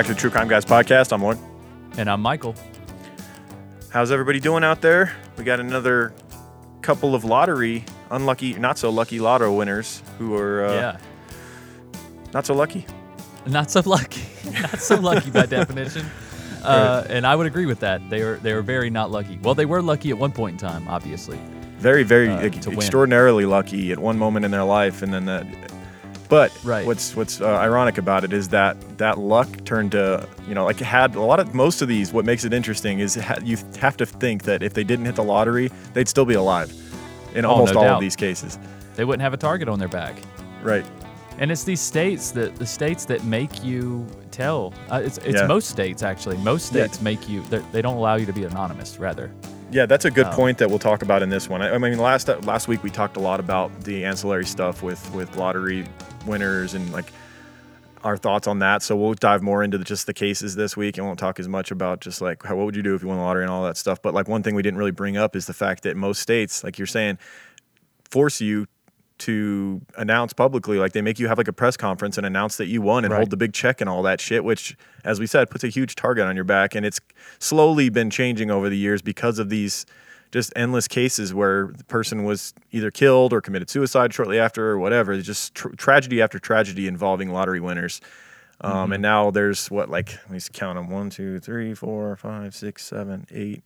Back to the True Crime Guys podcast. I'm Lauren. And I'm Michael. How's everybody doing out there? We got another couple of lottery, unlucky, not so lucky lotto winners who are uh, yeah. not so lucky. Not so lucky. not so lucky by definition. Uh, and I would agree with that. They were they were very not lucky. Well, they were lucky at one point in time, obviously. Very, very Uh, win. extraordinarily lucky at one moment in their life, and then that. But Right. what's what's uh, ironic about it is that that luck turned to you know like it had a lot of most of these. What makes it interesting is it ha- you have to think that if they didn't hit the lottery, they'd still be alive in Oh, almost no all doubt. of these cases. They wouldn't have a target on their back. Right. And it's these states that the states that make you tell. Uh, it's it's Yeah. most states actually. Most Yeah. states make you. They don't allow you to be anonymous. Rather. Yeah, that's a good Um, point that we'll talk about in this one. I, I mean, last last week we talked a lot about the ancillary stuff with with lottery winners and like our thoughts on that. So we'll dive more into the, just the cases this week, and won't talk as much about just like how, what would you do if you won the lottery and all that stuff. But like one thing we didn't really bring up is the fact that most states, like you're saying, force you to announce publicly like they make you have like a press conference and announce that you won and Right. hold the big check and all that shit which as we said puts a huge target on your back and it's slowly been changing over the years because of these just endless cases where the person was either killed or committed suicide shortly after or whatever. It's just tr- tragedy after tragedy involving lottery winners. Um, and now there's what like let me just count them one two three four five six seven eight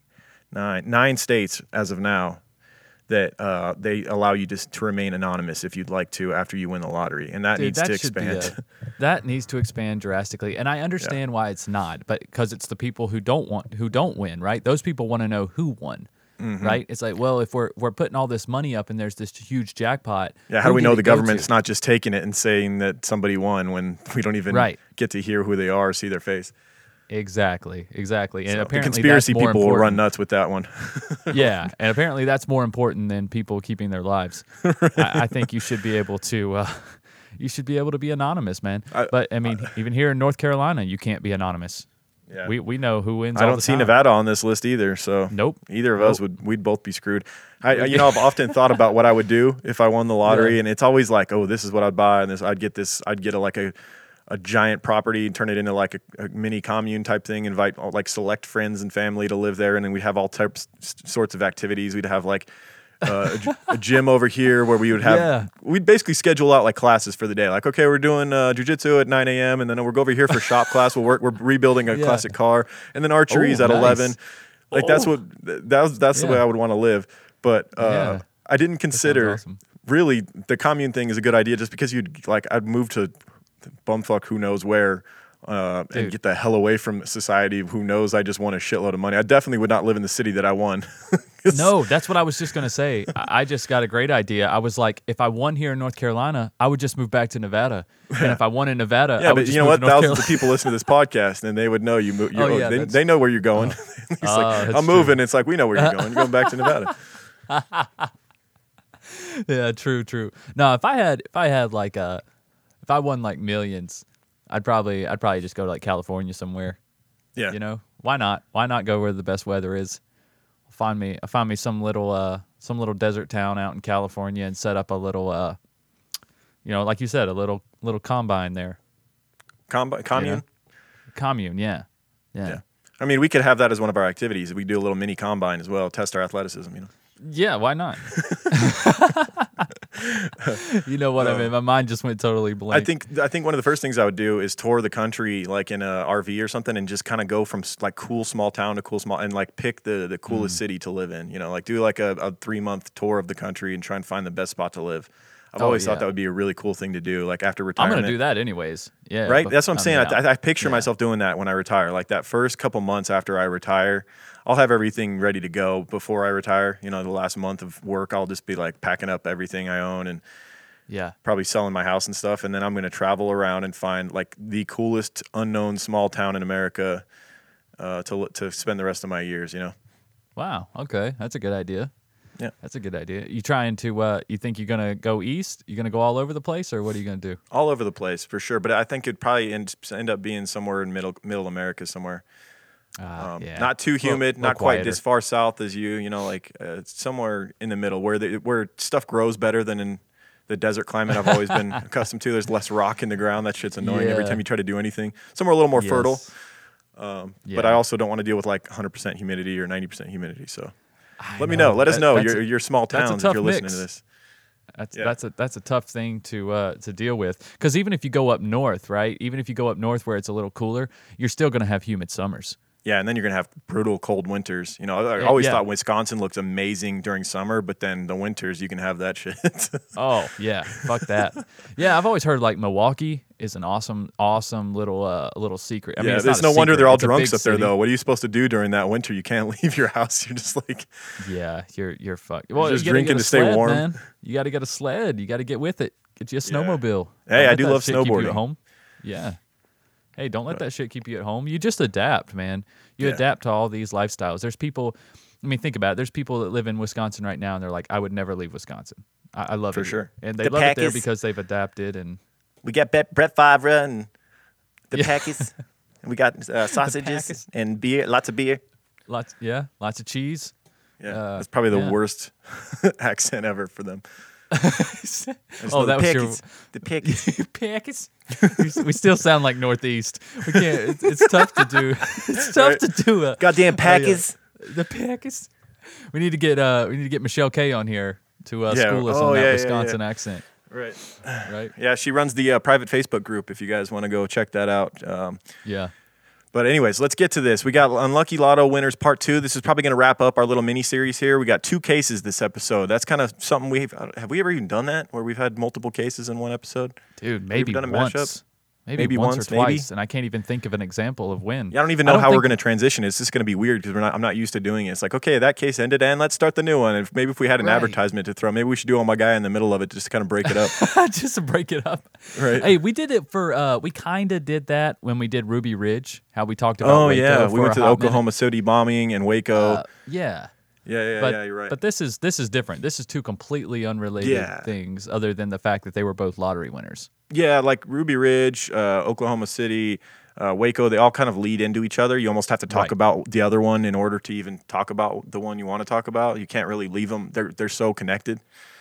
nine nine states as of now that uh, they allow you to, to remain anonymous if you'd like to after you win the lottery, and that Dude, needs that to expand. a- that needs to expand drastically, and I understand why it's not, but because it's the people who don't want who don't win, right? Those people want to know who won, Mm-hmm. right? It's like, well, if we're we're putting all this money up and there's this huge jackpot, yeah, how do we know the go to? government's not just taking it and saying that somebody won when we don't even Right. get to hear who they are or see their face? Exactly, exactly, and So apparently conspiracy people will run nuts with that one. yeah, and apparently that's more important than people keeping their lives. I, I think you should be able to. Uh, you should be able to be anonymous, man. I- but I mean, even here in North Carolina, you can't be anonymous. Yeah. We we know who wins. I don't see. Nevada on this list either, so Nope. Either of us would we'd both be screwed. I I- you know I've often thought about what I would do if I won the lottery, Yeah. and it's always like, oh, this is what I'd buy, and this I'd get this, I'd get a like a a giant property and turn it into like a, a mini commune type thing. Invite all, like select friends and family to live there, and then we'd have all types sorts of activities. We'd have like. Uh, a, g- a gym over here where we would have Yeah. we'd basically schedule out like classes for the day like okay we're doing uh, jujitsu at 9 a.m and then we'll go over here for shop class we'll work we're rebuilding a Yeah. classic car and then archery is at nice. 11 like that's Oh. what that was that's the way I would want to live. But uh, Yeah. I didn't consider awesome. really the commune thing is a good idea just because you'd like I'd move to bumfuck who knows where uh, and get the hell away from society. Who knows? I just won a shitload of money. I definitely would not live in the city that I won. No, that's what I was just gonna say. I I just got a great idea. I was like, if I won here in North Carolina, I would just move back to Nevada. And if I won in Nevada, I Yeah, would but just you know what? to Thousands of people listen to this podcast, and they would know you. Mo- you're, Oh, yeah, they, they know where you're going. Oh, like, that's I'm true. moving. It's like we know where you're going. You're going back to Nevada. yeah, true, true. No, if I had, if I had like uh if I won like millions, I'd probably, I'd probably just go to like California somewhere. Yeah, You know, why not? Why not go where the best weather is? Find me, find me some little, uh, some little desert town out in California and set up a little, uh, you know, like you said, a little, little combine there. Com- commune. Commune, yeah, yeah, Yeah. I mean, we could have that as one of our activities. We do a little mini combine as well, test our athleticism. You know. Yeah, why not? you know what I mean? My mind just went totally blank. I think I think one of the first things I would do is tour the country like in a RV or something, and just kind of go from like cool small town to cool small, and like pick the the Mm. coolest city to live in. You know, like do like a, a three month tour of the country and try and find the best spot to live. I've Oh, always yeah. thought that would be a really cool thing to do. Like after retirement. I'm gonna do that anyways. Yeah, right? That's what I'm I saying. mean, I, I picture yeah. myself doing that when I retire. Like that first couple months after I retire, I'll have everything ready to go before I retire. You know, the last month of work, I'll just be like packing up everything I own and yeah, probably selling my house and stuff. And then I'm going to travel around and find like the coolest unknown small town in America uh, to to spend the rest of my years. You know, Wow. Okay, that's a good idea. Yeah. that's a good idea. You trying to? Uh, you think you're gonna go east? You're gonna go all over the place, or what are you gonna do? all over the place for sure. But I think it'd probably end, end up being somewhere in middle middle America somewhere. Uh, Um, yeah. Not too humid, little not quite quieter. as far south as you. You know, like uh, somewhere in the middle where the, where stuff grows better than in the desert climate I've always been accustomed to. There's less rock in the ground. That shit's annoying every time you try to do anything. Somewhere a little more fertile, Yes. but I also don't want to deal with like 100% humidity or 90% humidity. So I let me know. Let us know. Your a- your small towns if you're listening to this. That's Yeah. that's a that's a tough thing to uh, to deal with because even if you go up north, right? Even if you go up north where it's a little cooler, you're still going to have humid summers. Yeah, and then you're gonna have brutal cold winters. You know, I I always yeah. thought Wisconsin looked amazing during summer, but then the winters you can have that shit. Oh yeah, fuck that. Yeah, I've always heard like Milwaukee is an awesome, awesome little uh little secret. I mean, yeah, it's not no wonder secret, they're all it's drunks up there city. though. What are you supposed to do during that winter? You can't leave your house. You're just like Yeah, you're you're fucked. Well, just you drinking to stay sled, warm. Man. You got to get a sled. You got to get with it. Get you a snowmobile. Hey, Don't I do love shit keep you snowboarding. at home. Yeah. Hey, don't let that shit keep you at home. You just adapt, man. You Yeah. adapt to all these lifestyles. There's people. I mean, think about it. There's people that live in Wisconsin right now, and they're like, "I would never leave Wisconsin. I, I love For it, here." sure. and they The love it there because they've adapted and we got Brett Favre and the Yeah. Packers, and we got uh, sausages and beer, lots of beer. lots, yeah, lots of cheese. Yeah, Uh, that's probably the yeah. worst accent ever for them. Oh, that the was your the. Packers. we, still sound like Northeast. We can't. It's, it's tough to do. It's tough Right. to do a Goddamn yeah. Packers. the Packers. We need to get uh we need to get Michelle K on here to uh, Yeah. school us Oh, on that yeah, yeah, Wisconsin accent, Right. right? Yeah, she runs the uh, private Facebook group. If you guys want to go check that out. Um, Yeah. But anyways, let's get to this. We got Unlucky Lotto Winners Part Two. This is probably going to wrap up our little mini series here. We got two cases this episode. That's kind of something we've have we ever even done that where we've had multiple cases in one episode? Dude, maybe done a once. mashup? Maybe, Maybe once, once, or maybe? twice, and I can't even think of an example of when. Yeah, I don't even know how we're going to transition. It's just going to be weird because we're not. I'm not used to doing it. It's like okay, that case ended, and let's start the new one. And maybe if we had an Right. advertisement to throw, maybe we should do "Oh My Gaia" in the middle of it just to kind of break it up. just to break it up. Right. Hey, we did it for uh we kind of did that when we did Ruby Ridge, how we talked about oh Waco yeah, we went to the hot minute. Oklahoma City bombing and Waco. Uh, yeah. Yeah, yeah, But, yeah. You're right. but this is this is different. This is two completely unrelated Yeah. things, other than the fact that they were both lottery winners. Yeah, like Ruby Ridge, uh, Oklahoma City, uh, Waco, they all kind of lead into each other. You almost have to talk Right. about the other one in order to even talk about the one you want to talk about. You can't really leave them; they're they're so connected.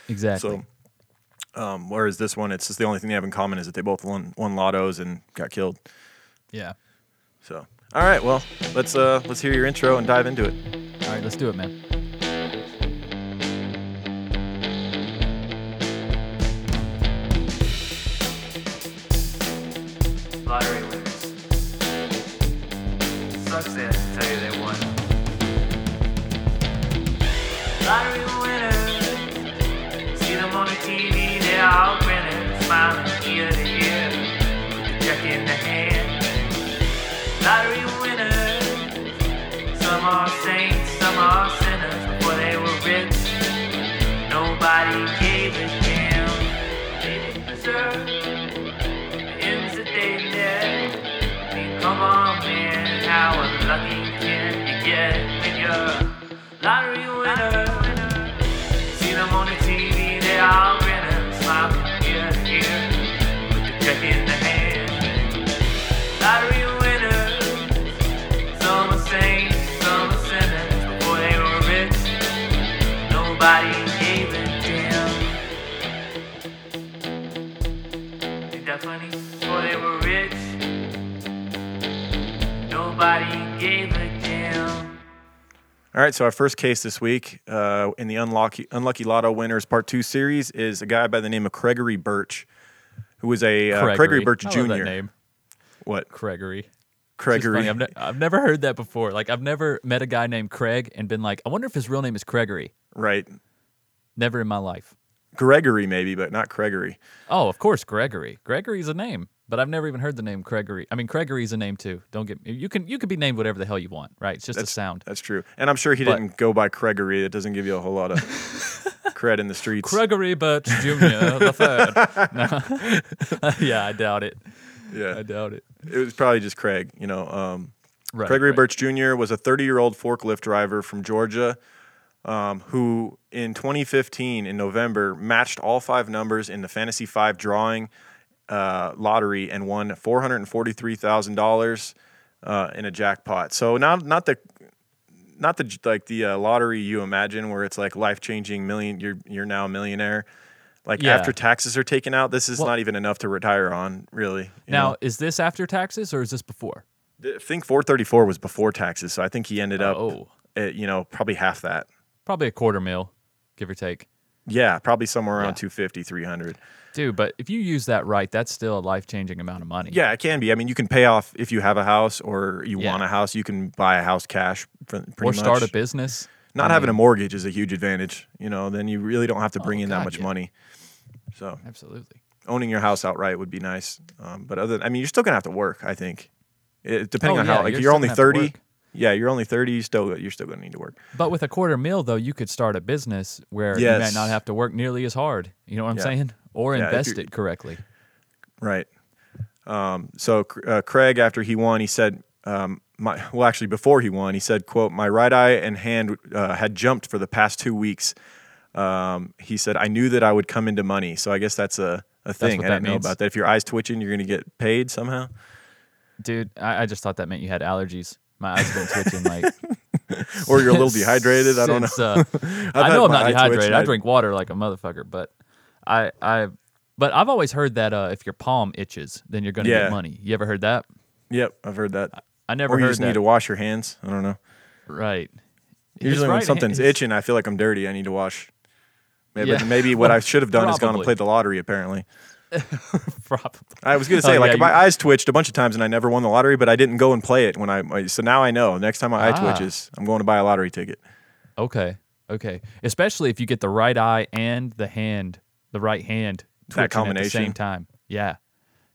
Exactly. So, um, whereas this one, it's just the only thing they have in common is that they both won won lottos and got killed. yeah. So, all right, well, let's uh let's hear your intro and dive into it. All right, let's do it, man. Sucks they to tell you they won. Lottery winners. See them on the TV, they're all grinning, smiling ear to ear, check in the hand. Lottery winners. Some are saints, some are All right, so our first case this week uh, in the Unlucky, Unlucky Lotto Winners Part 2 series is a guy by the name of Craigory Burch, who was a uh, Craigory Burch I Jr. name, What? Craigory. Craigory. I've, ne- I've never heard that before. Like I've never met a guy named Craig and been like, I wonder if his real name is Craigory. Right. Never in my life. Gregory, maybe, but not Craigory. Oh, of course, Gregory. Gregory's a name, but I've never even heard the name Craigory. I mean, Gregory's a name too. Don't get you can you can be named whatever the hell you want, right? It's just a sound. That's true. And I'm sure he But- didn't go by Craigory. It doesn't give you a whole lot of cred in the streets. Craigory Burch Jr. the third. No. yeah, I doubt it. yeah. I doubt it. It was probably just Craig, you know. Um, Right, Craigory right. Burch Jr. was a 30 year old forklift driver from Georgia um, who, in 2015, in November, matched all five numbers in the Fantasy Five drawing uh, lottery and won $443,000 uh, in a jackpot. So, not, not the not the like the uh, lottery you imagine where it's like life changing million you're you're now a millionaire Like Yeah. after taxes are taken out, this is Well- not even enough to retire on, really. Now, know? is this after taxes or is this before? I think 434 was before taxes, so I think he ended up, Oh, at, you know, probably half that. probably a quarter mil, give or take. Yeah, probably somewhere around Yeah. 250, 300. Dude, but if you use that right, that's still a life changing amount of money. Yeah, it can be. I mean, you can pay off if you have a house or you Yeah. want a house. You can buy a house cash. For, pretty or start a business. Not I having a mortgage is a huge advantage. You know, then you really don't have to bring Oh, in that much yeah. money. So Absolutely. owning your house outright would be nice. Um, but other, I mean, you're still gonna have to work. I think, it, depending Oh, on how. Like you're you're, only gonna have to 30. Yeah, you're only 30. You still you're still gonna need to work. But with a quarter mil, though, you could start a business where you might not have to work nearly as hard. You know what I'm Yeah. saying? Or Yeah, invest it correctly. Right. Um, so uh, Craig, after he won, he said, um, "My well, actually, before he won, he said, quote, my right eye and hand uh, had jumped for the past two weeks. Um, he said, I knew that I would come into money. So I guess that's a, a thing. what I didn't know means? about that. If your eye's twitching, you're gonna get paid somehow. Dude, I, I just thought that meant you had allergies. My eyes have been twitching like. Or you're a little dehydrated. I don't know. since, uh, I know I'm not dehydrated. I drink water like a motherfucker, but I I but I've always heard that uh, if your palm itches, then you're gonna Yeah. get money. You ever heard that? Yep, I've heard that. I never Or you heard just that. need to wash your hands. I don't know. right. His Usually when right something's hand- itching, I feel like I'm dirty. I need to wash. Maybe, Yeah. maybe what I should have done is gone and Probably. played the lottery. Apparently, Probably. I was gonna Oh, say like yeah, my you- eyes twitched a bunch of times and I never won the lottery, but I didn't go and play it when I. So now I know. Next time my eye Ah. twitches, I'm going to buy a lottery ticket. Okay. Okay. Especially if you get the right eye and the hand, the right hand twitching at the same time. Yeah.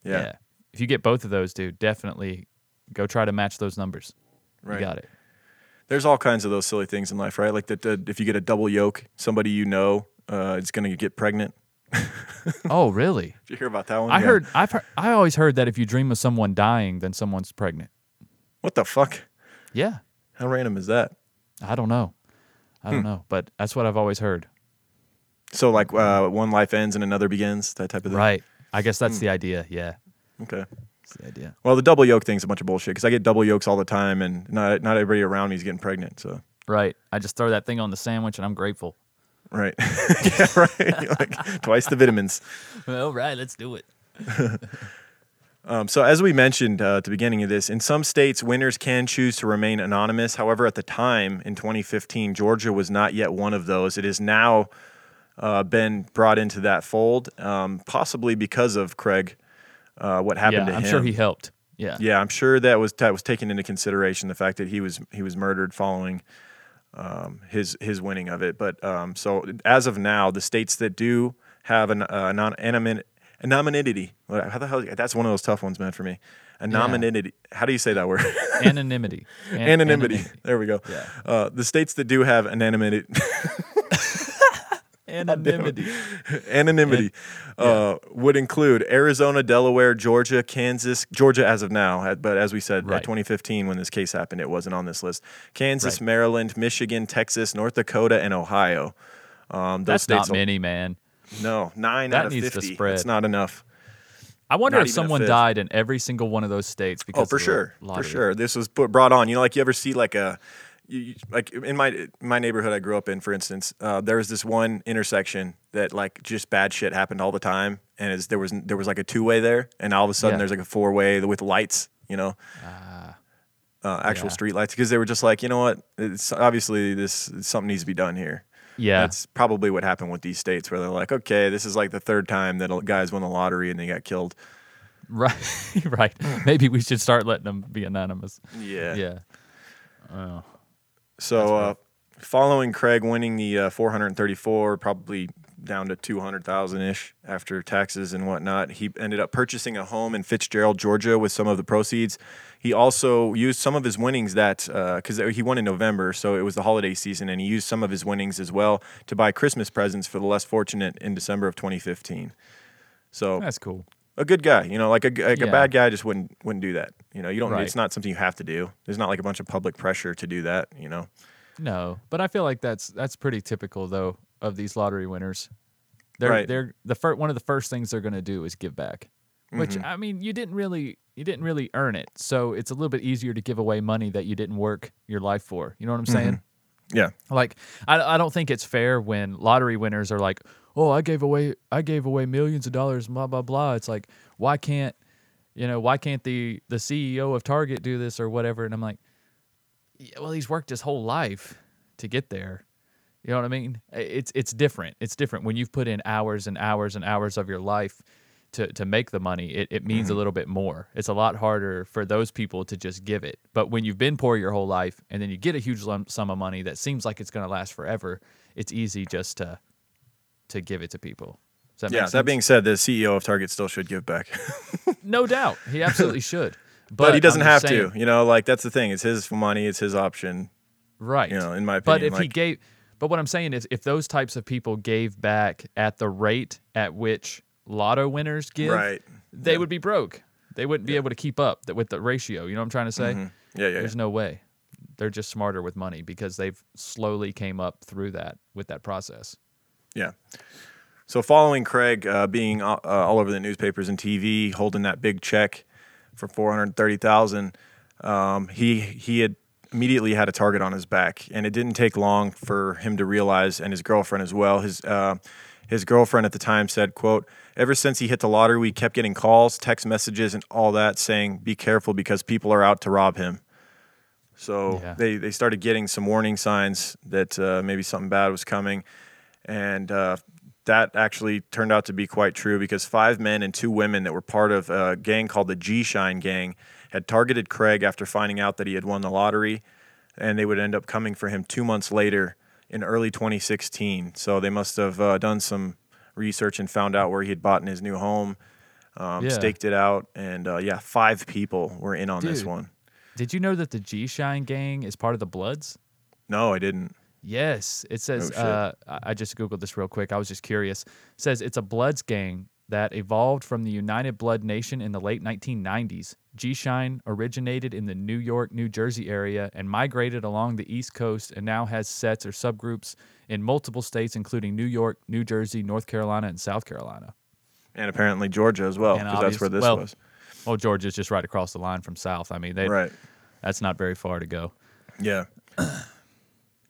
Yeah, If you get both of those, dude, definitely go try to match those numbers. right. You got it. There's all kinds of those silly things in life, right? Like that. If you get a double yoke, somebody you know uh, is going to get pregnant. oh, really? Did you hear about that one? I Yeah. heard I've heard, I always heard that if you dream of someone dying, then someone's pregnant. What the fuck? Yeah. How random is that? I don't know. I Hmm. don't know, but that's what I've always heard. So like uh, one life ends and another begins. That type of thing. Right. I guess Hmm. that's the idea. Yeah. Okay. That's the idea. Well, the double yoke thing's a bunch of bullshit because I get double yokes all the time, and not not everybody around me is getting pregnant. So Right. I just throw that thing on the sandwich and I'm grateful. Right, yeah, right. like twice the vitamins. All right, let's do it. Um, so as we mentioned uh, at the beginning of this, in some states, winners can choose to remain anonymous. However, at the time in 2015, Georgia was not yet one of those. It has now uh, been brought into that fold, um, possibly because of Craig. Uh, what happened yeah, to I'm him? sure he helped. Yeah. Yeah, I'm sure that was that was taken into consideration the fact that he was he was murdered following um, his his winning of it. But um, so as of now, the states that do have an uh, non anonymity, anonymity, what- how the hell? That's one of those tough ones, man, for me. Anonymity. How do you say that word? Anonymity. An- anonymity. There we go. Yeah. Uh, the states that do have anonymity, Anonymity. anonymity uh, would include Arizona, Delaware, Georgia, Kansas, Georgia as of now, but as we said, Right. at 2015 when this case happened, it wasn't on this list. Kansas, Right. Maryland, Michigan, Texas, North Dakota, and Ohio. Um, those That's not many, man. No, nine That out of needs to spread. It's not enough. I wonder Not if someone died in every single one of those states because Oh, for sure, for sure. This was put, brought on. You know, like you ever see like a, you, you- like in my my neighborhood I grew up in, for instance, uh, there was this one intersection that like just bad shit happened all the time, and is there was there was like a two way there, and all of a sudden Yeah. there's like a four way with lights. You know, uh, actual yeah. street lights because they were just like, you know what, it's obviously this something needs to be done here. Yeah. That's probably what happened with these states where they're like, okay, this is like the third time that guys won the lottery and they got killed. Right. right. Maybe we should start letting them be anonymous. Yeah. Yeah. Oh. So, uh, following Craig winning the uh, 434, probably down to 200,000 ish after taxes and whatnot, he ended up purchasing a home in Fitzgerald, Georgia, with some of the proceeds. He also used some of his winnings that because he won in November, so it was the holiday season, and he used some of his winnings as well to buy Christmas presents for the less fortunate in December of 2015. So That's cool. A good guy, you know, like a like a bad guy just wouldn't wouldn't do that. You know, you don't. Right. It's not something you have to do. There's not like a bunch of public pressure to do that. You know. No, but I feel like that's that's pretty typical though of these lottery winners. They're Right. they're the fir- one of the first things they're going to do is give back. Which Mm-hmm. I mean, you didn't really you didn't really earn it. So it's a little bit easier to give away money that you didn't work your life for. You know what I'm saying? Yeah. Like I, I don't think it's fair when lottery winners are like, "Oh, I gave away I gave away millions of dollars, blah blah blah." It's like, why can't you know why can't the the CEO of Target do this or whatever? And I'm like, yeah, well, he's worked his whole life to get there. You know what I mean? It's it's different. It's different when you've put in hours and hours and hours of your life to to make the money. It it means a mm-hmm. little bit more. It's a lot harder for those people to just give it. But when you've been poor your whole life and then you get a huge lump sum of money that seems like it's going to last forever, it's easy just to to give it to people. Does that Yeah. That being said, the CEO of Target still should give back, no doubt, he absolutely should. But, but, he doesn't I'm have saying- to. You know, like that's the thing. It's his money. It's his option. right? You know, in my But opinion. if he gave, but what I'm saying is, if those types of people gave back at the rate at which lotto winners give, Right. they Yeah. would be broke. They wouldn't be able to keep up with the ratio. You know what I'm trying to say? Mhm. Yeah, yeah, yeah. There's no way. They're just smarter with money because they've slowly came up through that with that process. Yeah. So following Craig uh, being uh, uh, all over the newspapers and TV, holding that big check for four hundred thirty thousand, um, he he had immediately had a target on his back, and it didn't take long for him to realize, and his girlfriend as well. His uh, his girlfriend at the time said, "quote Ever since he hit the lottery, we kept getting calls, text messages, and all that saying, "Be careful because people are out to rob him." So Yeah. they, they started getting some warning signs that uh, maybe something bad was coming. And uh, that actually turned out to be quite true because five men and two women that were part of a gang called the G Shine Gang had targeted Craig after finding out that he had won the lottery. And they would end up coming for him two months later in early 2016. So they must have uh, done some research and found out where he had bought in his new home, um, Yeah. staked it out. And uh, yeah, five people were in on this one. Did you know that the G Shine gang is part of the Bloods? No, I didn't. Yes, it says. shit. uh, I I just googled this real quick. I was just curious. It says it's a Bloods gang that evolved from the United Blood Nation in the late 1990s. G Shine originated in the New York, New Jersey area and migrated along the East Coast and now has sets or subgroups in multiple states, including New York, New Jersey, North Carolina, and South Carolina. And apparently Georgia as well, because that's where this well, was. Well, Georgia's just right across the line from South. I mean, they, Right. that's not very far to go. Yeah.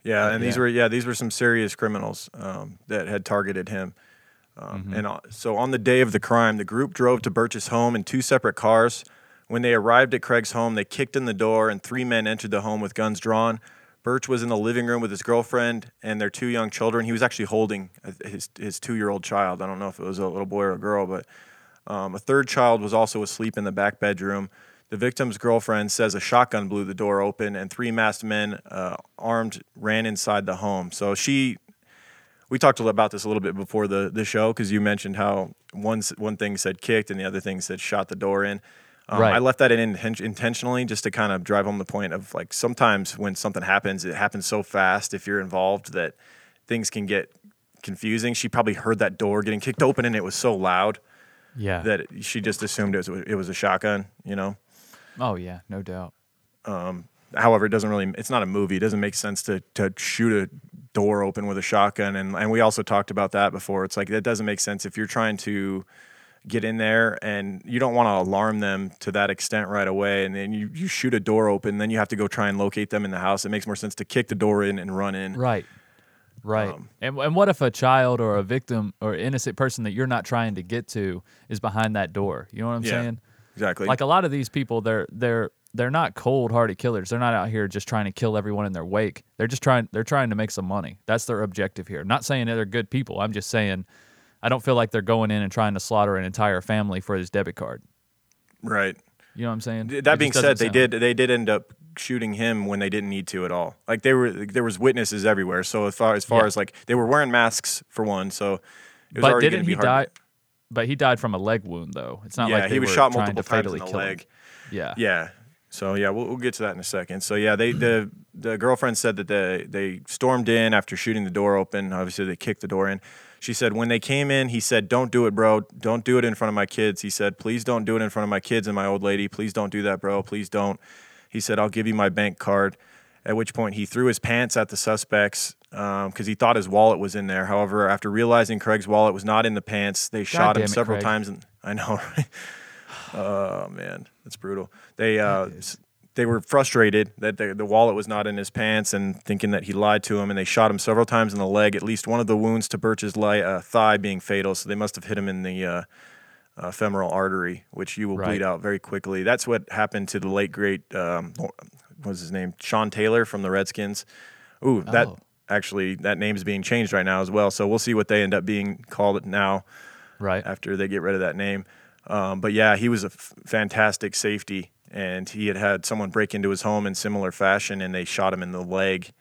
Yeah, and these were yeah these were some serious criminals um, that had targeted him. Um, Mm-hmm. And uh, so on the day of the crime, the group drove to Burch's home in two separate cars. When they arrived at Craig's home, they kicked in the door, and three men entered the home with guns drawn. Burch was in the living room with his girlfriend and their two young children. He was actually holding uh, his his two year old child. I don't know if it was a little boy or a girl, but um, a third child was also asleep in the back bedroom. The victim's girlfriend says a shotgun blew the door open, and three masked men, uh, armed, ran inside the home. So she, we talked about this a little bit before the the show because you mentioned how one one thing said kicked and the other thing said shot the door in. Um, Right. I left that in inten- intentionally just to kind of drive home the point of like sometimes when something happens, it happens so fast if you're involved that things can get confusing. She probably heard that door getting kicked open and it was so loud Yeah. that she just assumed it was, it was a shotgun, you know. oh yeah, no doubt. However, it doesn't really it's not a movie. It doesn't make sense to to shoot a door open with a shotgun and and we also talked about that before. It's like that doesn't make sense if you're trying to get in there and you don't want to alarm them to that extent right away and then you, you shoot a door open then you have to go try and locate them in the house it makes more sense to kick the door in and run in Right. Right. Um, and and what if a child or a victim or innocent person that you're not trying to get to is behind that door? You know what I'm Yeah. saying? exactly Like a lot of these people, they're they're they're not cold-hearted killers. They're not out here just trying to kill everyone in their wake. They're just trying they're trying to make some money. That's their objective here. I'm not saying that they're good people. I'm just saying I don't feel like they're going in and trying to slaughter an entire family for his debit card. right You know what I'm saying? That just being said they did they did end up shooting him when they didn't need to at all like they were there was witnesses everywhere so as far uh, as far Yeah. as like they were wearing masks for one so it was But already didn't he hard die? But he died from a leg wound, though. It's not yeah like he was shot multiple times in the kill him. leg Yeah. Yeah. So yeah, we'll, we'll get to that in a second. So yeah, they the the girlfriend said that they they stormed in after shooting the door open. Obviously, they kicked the door in. She said when they came in, he said, "Don't do it, bro. Don't do it in front of my kids." He said, "Please don't do it in front of my kids and my old lady. Please don't do that, bro. Please don't." He said, "I'll give you my bank card." At which point he threw his pants at the suspects um, because he thought his wallet was in there. However, after realizing Craig's wallet was not in the pants, they shot him it, several Craig. times. And I know, right? Oh man, that's brutal. They uh, they were frustrated that the, the wallet was not in his pants and thinking that he lied to him, and they shot him several times in the leg. At least one of the wounds to Burch's li- uh, thigh being fatal, so they must have hit him in the uh, uh, femoral artery, which you will Right. bleed out very quickly. That's what happened to the late great um, what was his name Sean Taylor from the Redskins. Ooh, that Oh. actually that name's being changed right now as well. So we'll see what they end up being called now Right. after they get rid of that name. Um, but yeah, he was a f- fantastic safety, and he had had someone break into his home in similar fashion, and they shot him in the leg,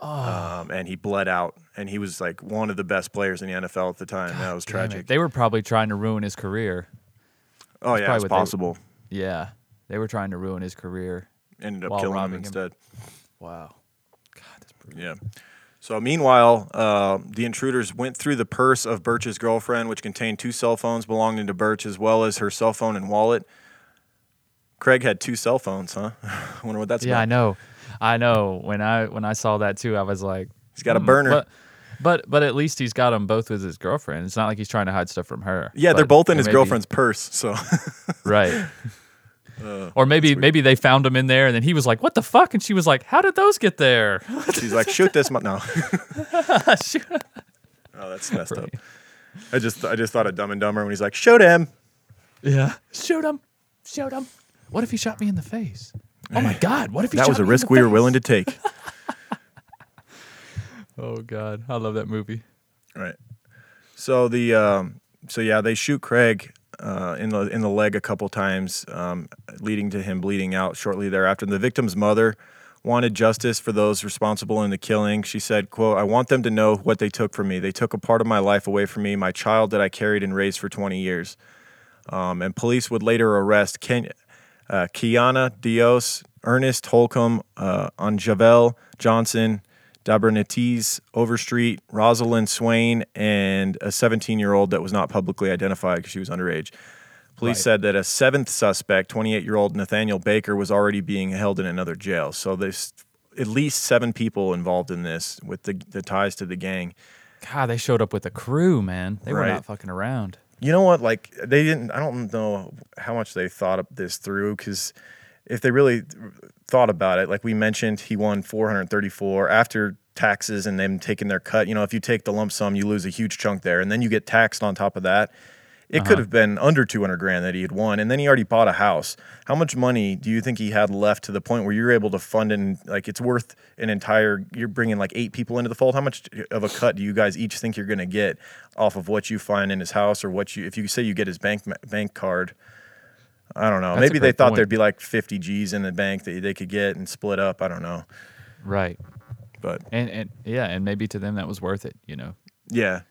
um, and he bled out. And he was like one of the best players in the NFL at the time. that was tragic. They were probably trying to ruin his career. oh yeah, probably it's what they- possible. Yeah. They were trying to ruin his career. Ended up killing him robbing him. instead. Wow. God, that's brutal. Yeah. So meanwhile, uh, the intruders went through the purse of Burch's girlfriend, which contained two cell phones belonging to Burch, as well as her cell phone and wallet. Craig had two cell phones, huh? I wonder what that's Yeah, I know. I know. When I when I saw that too, I was like, He's got a "Hmm," burner. But but but at least he's got them both with his girlfriend. It's not like he's trying to hide stuff from her. yeah, they're both in his maybe- girlfriend's purse. So Right. Or maybe maybe they found him in there, and then he was like, "What the fuck?" And she was like, "How did those get there?" she's like, shoot this. Mo-. No. Shoot. Oh, that's messed up. I just I just thought of Dumb and Dumber when he's like, shoot him. yeah. Shoot him. Shoot him. What if he shot me in the face? Oh my God! What if he That was a risk we were willing to take. Oh God, I love that movie. Right. So the um, so yeah, they shoot Craig uh, in the in the leg a couple times, um, leading to him bleeding out shortly thereafter. The victim's mother wanted justice for those responsible in the killing. She said, "quote I want them to know what they took from me. They took a part of my life away from me, my child that I carried and raised for 20 years." Um, and police would later arrest Ken, uh, Kiana Dios, Ernest Holcomb, uh, Anjavel Johnson, Dabernetes Overstreet, Rosalind Swain, and a 17 year old that was not publicly identified because she was underage. Police Right. said that a seventh suspect, 28 year old Nathaniel Baker, was already being held in another jail. So there's at least seven people involved in this with the, the ties to the gang. God, they showed up with a crew, man. They were not fucking around. You know what? Like they didn't. I don't know how much they thought of this through because if they really thought about it, like we mentioned, he won 434 after taxes and them taking their cut. You know, if you take the lump sum, you lose a huge chunk there, and then you get taxed on top of that. It could uh-huh. have been under 200 grand that he had won, and then he already bought a house. How much money do you think he had left to the point where you're able to fund and like it's worth an entire? You're bringing like eight people into the fold. How much of a cut do you guys each think you're going to get off of what you find in his house or what you? If you say you get his bank bank card, I don't know. That's Maybe they thought point. there'd be like 50 G's in the bank that they could get and split up. I don't know, Right. but And and yeah, and maybe to them that was worth it. You know, yeah.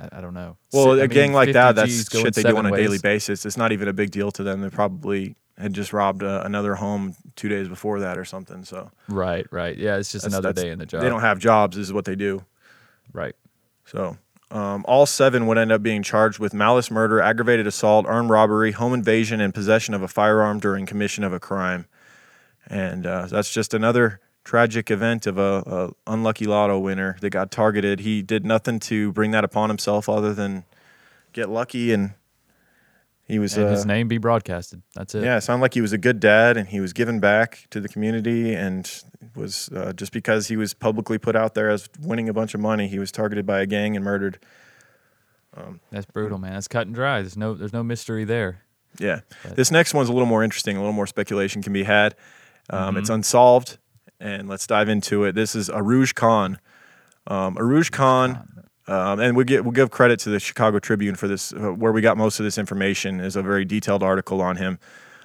I, I don't know. Well, I a gang like that, that's Gs going shit they do on a daily basis. It's not even a big deal to them. They probably had just robbed uh, another home two days before that or something. So Right, right. Yeah, it's just that's- another that's- day in the job. They don't have jobs. This is what they do. right. So um, all seven would end up being charged with malice murder, aggravated assault, armed robbery, home invasion, and possession of a firearm during commission of a crime. And uh, that's just another tragic event of a, a unlucky lotto winner that got targeted. He did nothing to bring that upon himself other than get lucky, and he was And uh, his name be broadcasted. That's it. yeah, it sounded like he was a good dad and he was giving back to the community and was uh, just because he was publicly put out there as winning a bunch of money, he was targeted by a gang and murdered. That's brutal, man. That's cut and dry. There's no there's no mystery there. Yeah. But- This next one's a little more interesting, a little more speculation can be had. Um, It's Mm-hmm. unsolved, and let's dive into it. This is Urooj Khan. Um, Urooj Khan, um, and we get, we'll give credit to the Chicago Tribune for this, uh, where we got most of this information, is a very detailed article on him.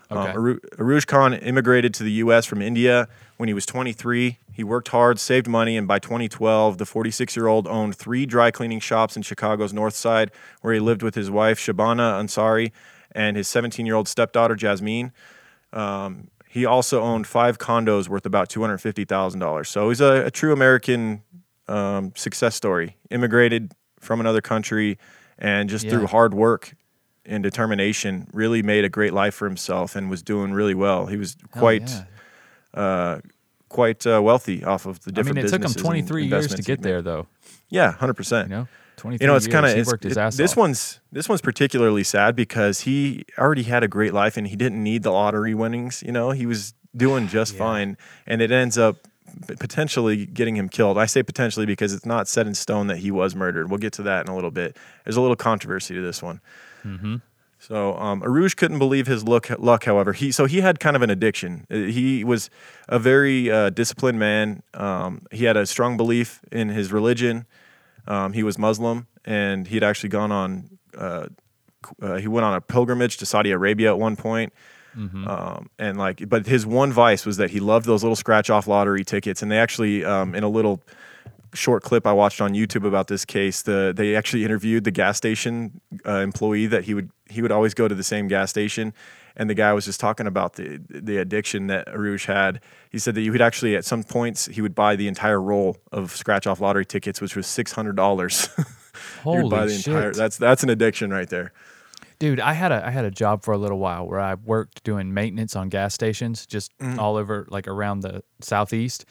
Um, Okay. Aru- Urooj Khan immigrated to the U.S. from India when he was 23. He worked hard, saved money, and by 2012, the 46 year old owned three dry cleaning shops in Chicago's North Side, where he lived with his wife, Shabana Ansari, and his 17 year old stepdaughter, Jasmeen. Um, he also owned five condos worth about $250,000. So he's a, a true American um, success story. Immigrated from another country and just through hard work and determination really made a great life for himself and was doing really well. He was Hell quite yeah. uh, quite uh, wealthy off of the different. I mean, it took him 23 years to get there, though. Yeah, 100%. You know, 23 You know, it's kind of he worked his ass this off. one's this one's particularly sad because he already had a great life and he didn't need the lottery winnings. You know, he was doing just Yeah. fine, and it ends up potentially getting him killed. I say potentially because it's not set in stone that he was murdered. We'll get to that in a little bit. There's a little controversy to this one. So um, Urooj couldn't believe his look, luck. However, he so he had kind of an addiction. Uh, He was a very uh, disciplined man. Um, he had a strong belief in his religion. Um, he was Muslim, and he'd actually gone on. Uh, uh, he went on a pilgrimage to Saudi Arabia at one point. Um, and like, but his one vice was that he loved those little scratch off lottery tickets. And they actually, um, in a little short clip I watched on YouTube about this case, the they actually interviewed the gas station uh, employee that he would he would always go to the same gas station, and the guy was just talking about the the addiction that Urooj had. He said that you would actually at some points he would buy the entire roll of scratch off lottery tickets, which was six hundred dollars. Holy buy the shit. entire. That's that's an addiction right there. Dude, I had a I had a job for a little while where I worked doing maintenance on gas stations just Mm-hmm. all over like around the southeast.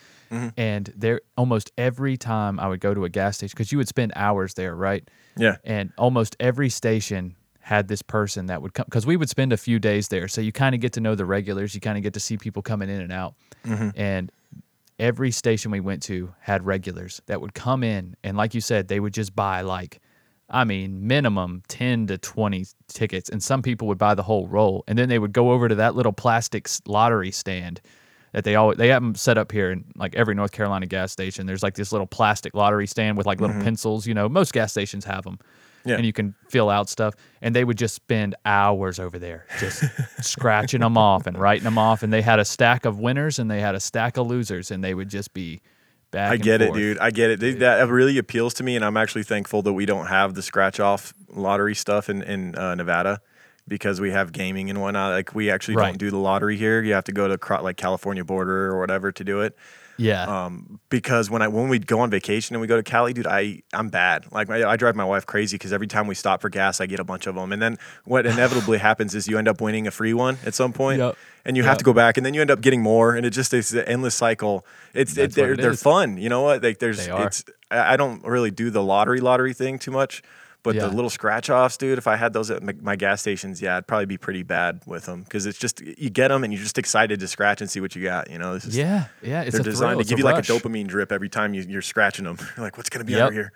And there almost every time I would go to a gas station cuz you would spend hours there, right? Yeah. And almost every station had this person that would come cuz we would spend a few days there. So you kind of get to know the regulars, you kind of get to see people coming in and out. And every station we went to had regulars that would come in and like you said they would just buy like i mean minimum 10 to 20 tickets and some people would buy the whole roll and then they would go over to that little plastic lottery stand that they always they have them set up here in like every north carolina gas station there's like this little plastic lottery stand with like little mm-hmm. pencils you know most gas stations have them Yeah. and you can fill out stuff and they would just spend hours over there just scratching them off and writing them off and they had a stack of winners and they had a stack of losers and they would just be back I get it, dude. I get it. They- That really appeals to me, and I'm actually thankful that we don't have the scratch off lottery stuff in in uh, Nevada because we have gaming and whatnot. Like we actually Right. don't do the lottery here. You have to go to like California border or whatever to do it. Yeah Um, because when I when we go on vacation and we go to Cali, dude, I I'm bad. Like I, I drive my wife crazy because every time we stop for gas, I get a bunch of them, and then what inevitably happens is you end up winning a free one at some point, Yep. and you have to go back, and then you end up getting more, and it just is an endless cycle. It's it, they're it they're fun, you know what? Like there's They it's I I don't really do the lottery lottery thing too much. But Yeah. the little scratch offs, dude, if I had those at my, gas stations, yeah, I'd probably be pretty bad with them because it's just you get them and you're just excited to scratch and see what you got. You know, this is yeah yeah it's they're designed thrill. to It's give you like a dopamine drip every time you, you're scratching them. You're like, what's gonna be Yep. under here?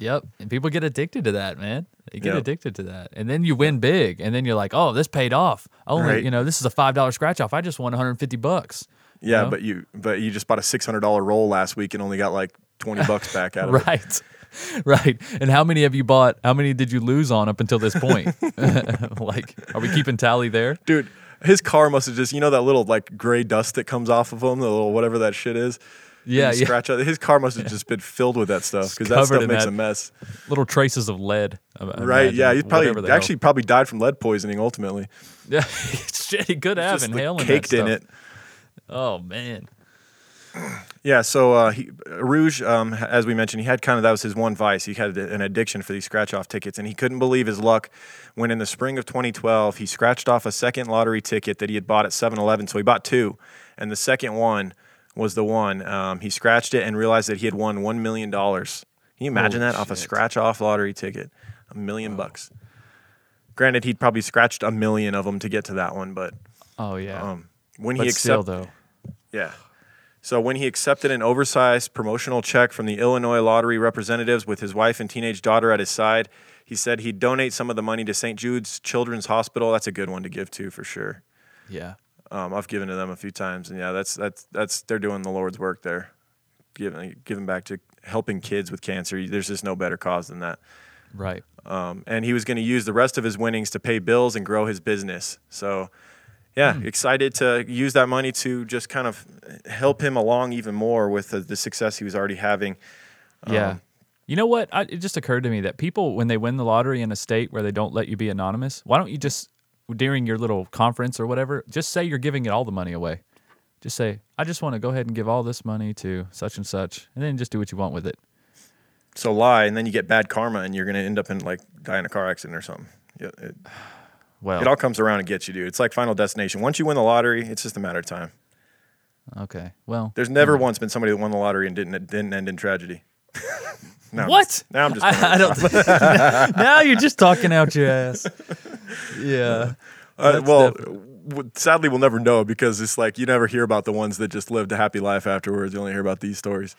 Yep. And people get addicted to that, man. They get Yep. addicted to that. And then you win big. And then you're like, oh, this paid off. Only, Right. you know, this is a $5 scratch off. I just won 150 bucks. Yeah, know? but you but you just bought a six hundred dollar roll last week and only got like twenty bucks back out of it. Right. Right. And how many have you bought? How many did you lose on up until this point? like, are we keeping tally there? Dude, his car must have just you know that little like gray dust that comes off of him, the little whatever that shit is. Yeah. Yeah. Scratch out. His car must have just been filled with that stuff because that stuff makes that. a mess. Little traces of lead. I- Right? imagine, Yeah, he probably the hell. actually probably died from lead poisoning ultimately. Yeah. Shit, he could have Just like, caked in it. Oh, man. Yeah, so uh, he, Urooj, um, as we mentioned, he had kind of that was his one vice. He had an addiction for these scratch off tickets, and he couldn't believe his luck when in the spring of 2012 he scratched off a second lottery ticket that he had bought at 7-Eleven. So he bought two, and the second one was the one. Um, he scratched it and realized that he had won one million dollars. Can you imagine Holy that off a scratch off lottery ticket? A million bucks. Granted, he'd probably scratched a million of them to get to that one, but Oh, yeah. um, when but he still, accepted. though. Yeah. So when he accepted an oversized promotional check from the Illinois lottery representatives with his wife and teenage daughter at his side, he said he'd donate some of the money to St. Jude's Children's Hospital. That's a good one to give to for sure. Yeah. Um, I've given to them a few times, and yeah, that's that's that's they're doing the Lord's work there, giving giving back to helping kids with cancer. There's just no better cause than that. Right. Um, and he was going to use the rest of his winnings to pay bills and grow his business. So, yeah, Hmm. excited to use that money to just kind of help him along even more with the, the success he was already having. Yeah. Um, you know what? I, it just occurred to me that people, when they win the lottery in a state where they don't let you be anonymous, why don't you just, during your little conference or whatever, just say you're giving it all the money away. Just say, I just want to go ahead and give all this money to such and such, and then just do what you want with it. So lie, and then you get bad karma, and you're going to end up in like die in a car accident or something. Yeah, it, Well, it all comes around and gets you, dude. It's like Final Destination. Once you win the lottery, it's just a matter of time. okay. Well, There's never once been somebody that won the lottery and didn't didn't end in tragedy. No, I'm What? Now I'm just. I, I don't. now you're just talking out your ass. Yeah. Uh, well, w- sadly we'll never know because it's like you never hear about the ones that just lived a happy life afterwards. You only hear about these stories.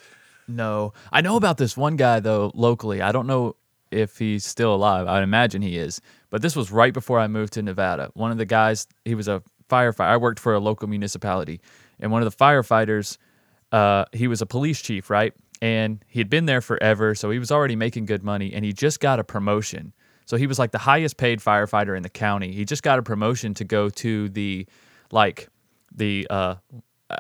No, I know about this one guy though locally. I don't know if he's still alive. I imagine he is. But this was right before I moved to Nevada. One of the guys, he was a firefighter. I worked for a local municipality, and one of the firefighters, uh, he was a police chief, right? And he had been there forever, so he was already making good money, and he just got a promotion. So he was like the highest paid firefighter in the county. He just got a promotion to go to the, like, the uh,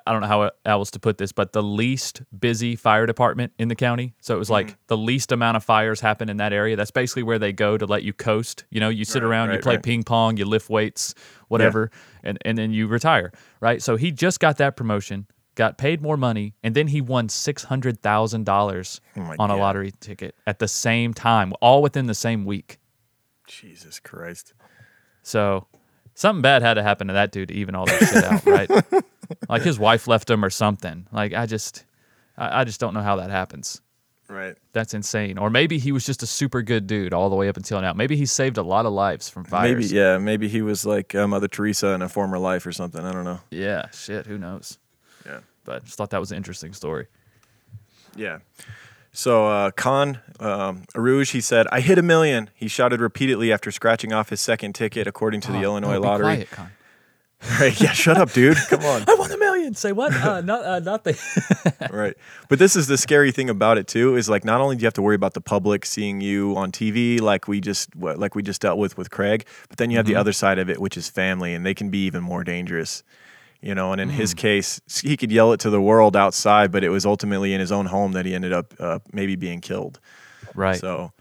I don't know how else to put this, but the least busy fire department in the county. So it was like mm-hmm. the least amount of fires happen in that area. That's basically where they go to let you coast. You know, you sit Right, around, you play right. ping pong, you lift weights, whatever, and, and then you retire, right? So he just got that promotion, got paid more money, and then he won $600,000 Oh on a lottery ticket at the same time, all within the same week. Jesus Christ. So something bad had to happen to that dude to even all that shit out, right? Like his wife left him or something. Like I just, I, I just don't know how that happens. Right. That's insane. Or maybe he was just a super good dude all the way up until now. Maybe he saved a lot of lives from fires. Maybe yeah. Maybe he was like uh, Mother Teresa in a former life or something. I don't know. Yeah. Shit. Who knows? Yeah. But just thought that was an interesting story. Yeah. So uh, Khan um, Urooj, he said, "I hit a million. He shouted repeatedly after scratching off his second ticket, according to the Oh, Illinois no, be Lottery. quiet. Right? Yeah. Shut up, dude. Come on. I won a million. Say what? Uh, not, uh, not the. right. But this is the scary thing about it too is like not only do you have to worry about the public seeing you on TV like we just like we just dealt with with Craig, but then you have the other side of it which is family and they can be even more dangerous. You know, and in his case, he could yell it to the world outside, but it was ultimately in his own home that he ended up uh, maybe being killed. right. So,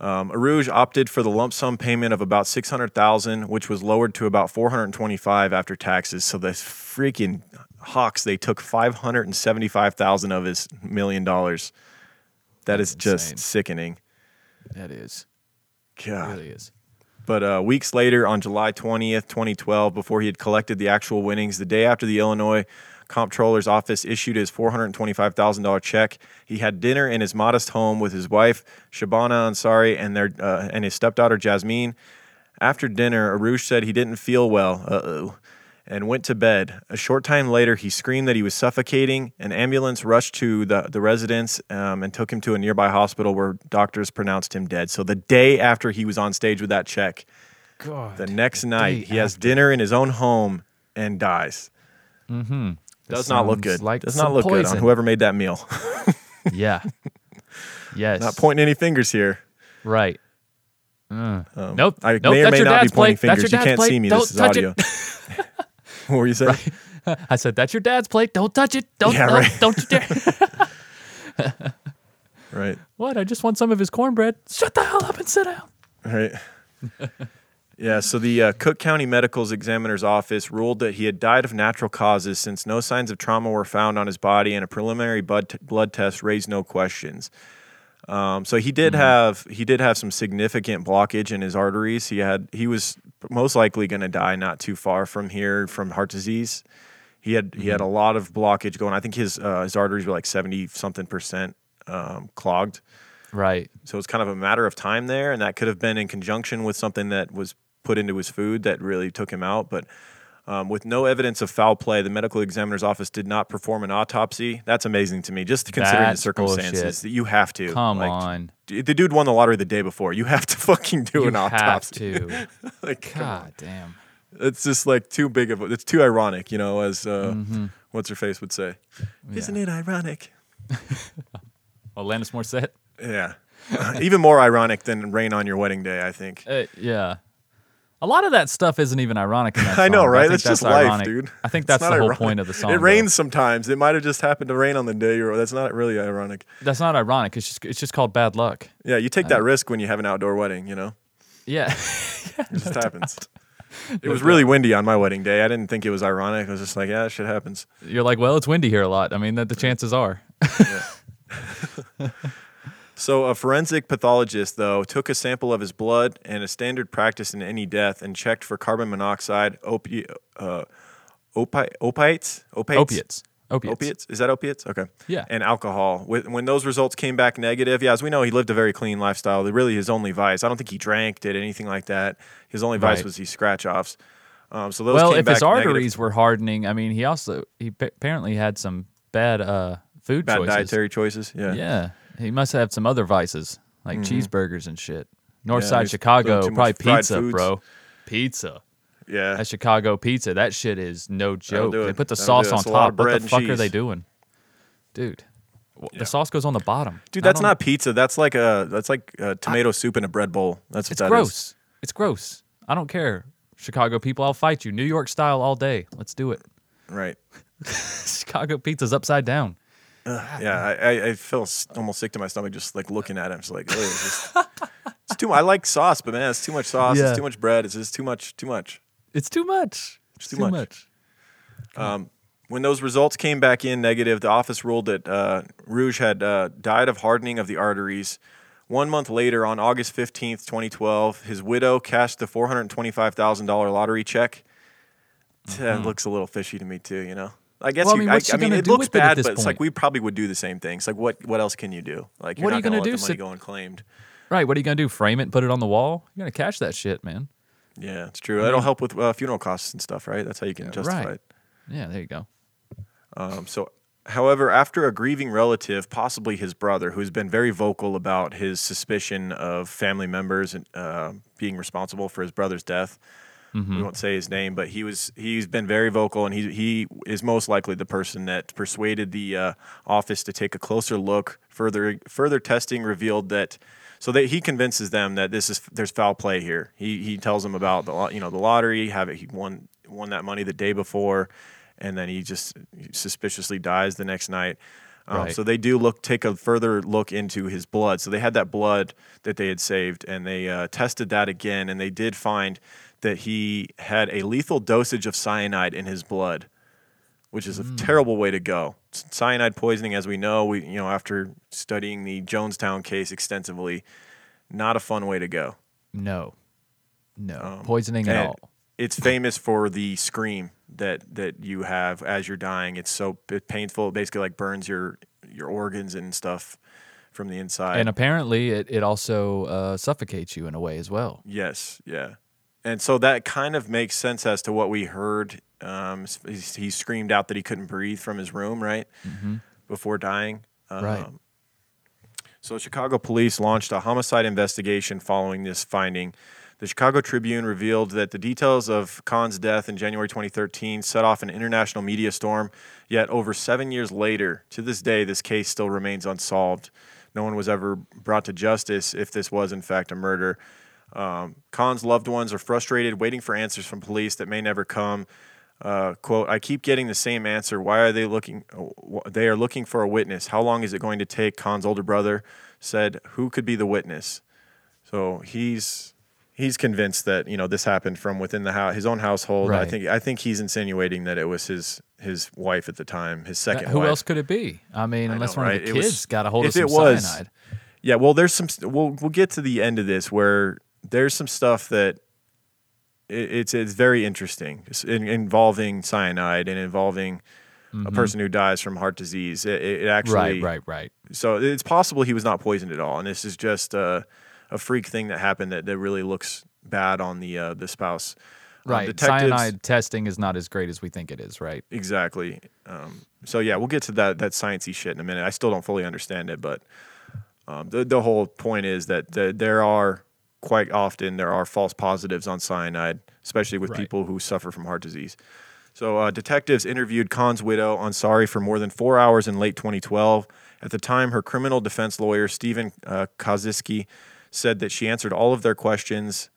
um, Urooj opted for the lump sum payment of about six hundred thousand, which was lowered to about four hundred twenty-five after taxes. So the freaking Hawks they took five hundred and seventy-five thousand of his million dollars. That is just insane. sickening. that is. God. It really is. But uh, weeks later, on July 20th, 2012, before he had collected the actual winnings, the day after the Illinois Comptroller's office issued his $425,000 check, he had dinner in his modest home with his wife, Shabana Ansari, and, their, uh, and his stepdaughter, Jasmeen. After dinner, Urooj said he didn't feel well, uh oh, and went to bed. A short time later, he screamed that he was suffocating. An ambulance rushed to the, the residence um, and took him to a nearby hospital where doctors pronounced him dead. So the day after he was on stage with that check, God. the next night, he has dinner in his own home and dies. mm-hmm. Does not look good. Like Does not look good on whoever made that meal. Yeah. yes. not pointing any fingers here. Right. Uh, Um, nope. I nope. may or may not be pointing plate. Fingers. You can't plate. see me. Don't This is audio. what were you saying? it. I said, "That's your dad's plate. Don't touch it. Don't. Yeah, no, right. Don't you dare." Right. what? I just want some of his cornbread. Shut the hell up and sit down. Right. Yeah. So the uh, Cook County Medical's examiner's office ruled that he had died of natural causes since no signs of trauma were found on his body and a preliminary blood, blood test raised no questions. Um, so he did have he did have some significant blockage in his arteries. He had he was most likely going to die not too far from here from heart disease. He had he had a lot of blockage going. I think his uh, his arteries were like seventy something percent um, clogged. Right. So it's kind of a matter of time there, and that could have been in conjunction with something that was put into his food that really took him out. But um, with no evidence of foul play, the medical examiner's office did not perform an autopsy. That's amazing to me, just considering That's the circumstances bullshit. that you have to. Come Like, on. d- The dude won the lottery the day before. You have to fucking do You an have autopsy. to. like. God damn. It's just like too big of a, it's too ironic, you know, as uh, Mm-hmm. what's her face would say. Isn't it ironic? Alanis Morissette. Yeah. Even more ironic than rain on your wedding day, I think. Uh, yeah. A lot of that stuff isn't even ironic I know, right? think That's just ironic. life, dude. I think that's the whole ironic. point of the song. It though. rains sometimes. It might have just happened to rain on the day you're. That's not really ironic. That's not ironic. It's just it's just called bad luck. Yeah, you take that uh, risk when you have an outdoor wedding. You know, Yeah. it just happens. It was really windy on my wedding day. I didn't think it was ironic. I was just like, yeah, shit happens. You're like, well, it's windy here a lot. I mean, that the chances are. So a forensic pathologist, though, took a sample of his blood and a standard practice in any death and checked for carbon monoxide, opi- uh, opi- opiates, opiates, Opiates. Opiates. Opiates? Is that opiates? Okay. Yeah. And alcohol. Wh- When those results came back negative, yeah, as we know, he lived a very clean lifestyle. Really, his only vice. I don't think he drank, did anything like that. His only vice Right. was these scratch offs. Um, so those well, came if his back negative. arteries were hardening, I mean, he also he pa- apparently had some bad uh food choices. bad choices. dietary choices, yeah, Yeah, he must have some other vices like mm-hmm. cheeseburgers and shit. North Yeah, Side Chicago, probably pizza, bro. Pizza. yeah. That Chicago pizza, that shit is no joke. They put the That'll sauce on That's a lot top. What the fuck are they doing, dude? Yeah. The sauce goes on the bottom. Dude, not that's not pizza. That's like a that's like a tomato soup in a bread bowl. That's what It's that is. gross. It's gross. I don't care. Chicago people, I'll fight you. New York style all day. Let's do it. Right. Chicago pizza's upside down. Yeah, I, I, feel almost sick to my stomach just like looking at it. I'm just like, it's, just, it's too. I like sauce, but man, it's too much sauce. Yeah. It's too much bread. It's just too much. Too much. It's too much. It's too too, much. much. When those results came back in negative, the office ruled that uh, Rouge had uh, died of hardening of the arteries. One month later, on August 15th, 2012, his widow cashed the $425,000 lottery check. That looks a little fishy to me, too, you know? I guess. Well, I you, mean, I, I mean, it looks with it bad, but it's like we probably would do the same things. Like, what what else can you do? Like, you're What are not you gonna, gonna do? the money Sit- go unclaimed. Right. What are you gonna do? Frame it and put it on the wall? You're gonna cash that shit, man. Yeah, it's true. That'll help with uh, funeral costs and stuff, right? That's how you can justify right. it. Yeah. There you go. Um, so, however, after a grieving relative, possibly his brother, who's been very vocal about his suspicion of family members and uh, being responsible for his brother's death, we won't say his name, but he was he's been very vocal, and he he is most likely the person that persuaded the uh, office to take a closer look. Further further testing revealed that. So that he convinces them that this is there's foul play here. He he tells them about the you know the lottery, have it, he won won that money the day before, and then he just suspiciously dies the next night. Um, Right. So they do look take a further look into his blood. So they had that blood that they had saved, and they uh, tested that again, and they did find that he had a lethal dosage of cyanide in his blood, which is a terrible way to go. Cyanide poisoning, as we know, we you know after studying the Jonestown case extensively, not a fun way to go. No. No. Um, Poisoning at all. It's famous for the scream that that you have as you're dying. It's so painful. It basically like burns your your organs and stuff from the inside. And apparently, it it also uh, suffocates you in a way as well. yes, yeah. And so that kind of makes sense as to what we heard. Um, he, he screamed out that he couldn't breathe from his room, right, before dying. Um, Right. So, Chicago police launched a homicide investigation following this finding. The Chicago Tribune revealed that the details of Khan's death in January 2013 set off an international media storm. Yet, over seven years later, to this day, this case still remains unsolved. No one was ever brought to justice if this was, in fact, a murder. Um, Khan's loved ones are frustrated, waiting for answers from police that may never come. Uh, quote, I keep getting the same answer. Why are they looking? uh, They are looking for a witness. How long is it going to take? Khan's older brother said, Who could be the witness? So he's he's convinced that you know this happened from within the house, his own household. I think I think he's insinuating that it was his his wife at the time, his second Uh, Who wife. else could it be? I mean, I unless know, one right? of the was- kids got a hold of some it was- cyanide. Yeah, well, there's some. We'll we'll get to the end of this where there's some stuff that it, it's it's very interesting It's in, involving cyanide and involving a person who dies from heart disease. It, it actually Mm-hmm. Right, right, right. So it's possible he was not poisoned at all, and this is just a, a freak thing that happened that, that really looks bad on the uh, the spouse. Um, Right. detectives- Cyanide testing is not as great as we think it is, right? Exactly. Um, so yeah, we'll get to that that sciencey shit in a minute. I still don't fully understand it, but um, the the whole point is that the, there are quite often there are false positives on cyanide, especially with Right. people who suffer from heart disease. So uh, detectives interviewed Khan's widow Ansari, for more than four hours in late 2012. At the time, her criminal defense lawyer Stephen uh, Kozicki said that she answered all of their questions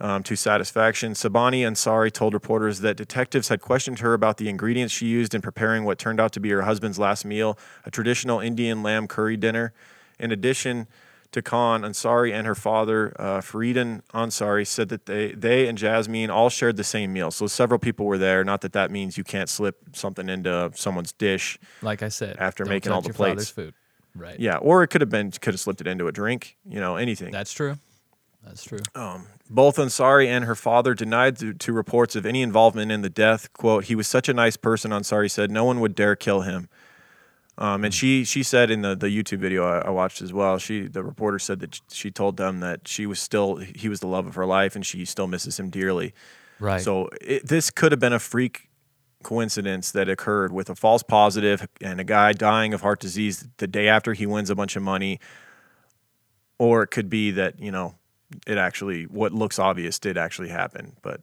um, to satisfaction. Shabana Ansari told reporters that detectives had questioned her about the ingredients she used in preparing what turned out to be her husband's last meal, a traditional Indian lamb curry dinner. In addition to Khan, Ansari and her father, uh, Faridan Ansari, said that they, they and Jasmeen all shared the same meal. So several people were there. Not that that means you can't slip something into someone's dish. Like I said, After making all the your father's plates. food. Right. Yeah, or it could have been could have slipped it into a drink. You know, anything. That's true. That's true. Both Ansari and her father denied to, to reports of any involvement in the death. "Quote: He was such a nice person." Ansari said, "No one would dare kill him." Um, and she she said in the, the YouTube video I, I watched as well. She the reporter said that she told them that she was still he was the love of her life and she still misses him dearly. Right. So it, this could have been a freak coincidence that occurred with a false positive and a guy dying of heart disease the day after he wins a bunch of money, or it could be that you know it actually what looks obvious did actually happen, but.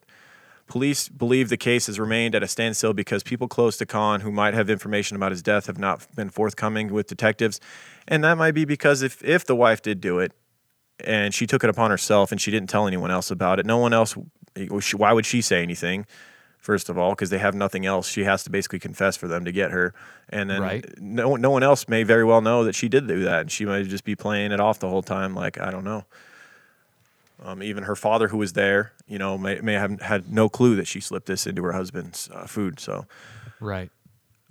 Police believe the case has remained at a standstill because people close to Khan who might have information about his death have not been forthcoming with detectives. And that might be because if, if the wife did do it and she took it upon herself and she didn't tell anyone else about it, no one else, why would she say anything? First of all, because they have nothing else. She has to basically confess for them to get her. And then Right. no, no one else may very well know that she did do that. And she might just be playing it off the whole time. Like, I don't know. Um, even her father, who was there, you know, may, may have had no clue that she slipped this into her husband's uh, food. So, Right.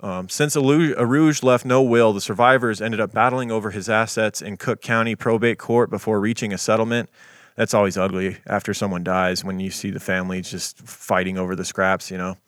um, since Urooj left no will, the survivors ended up battling over his assets in Cook County probate court before reaching a settlement. That's always ugly after someone dies when you see the family just fighting over the scraps, you know?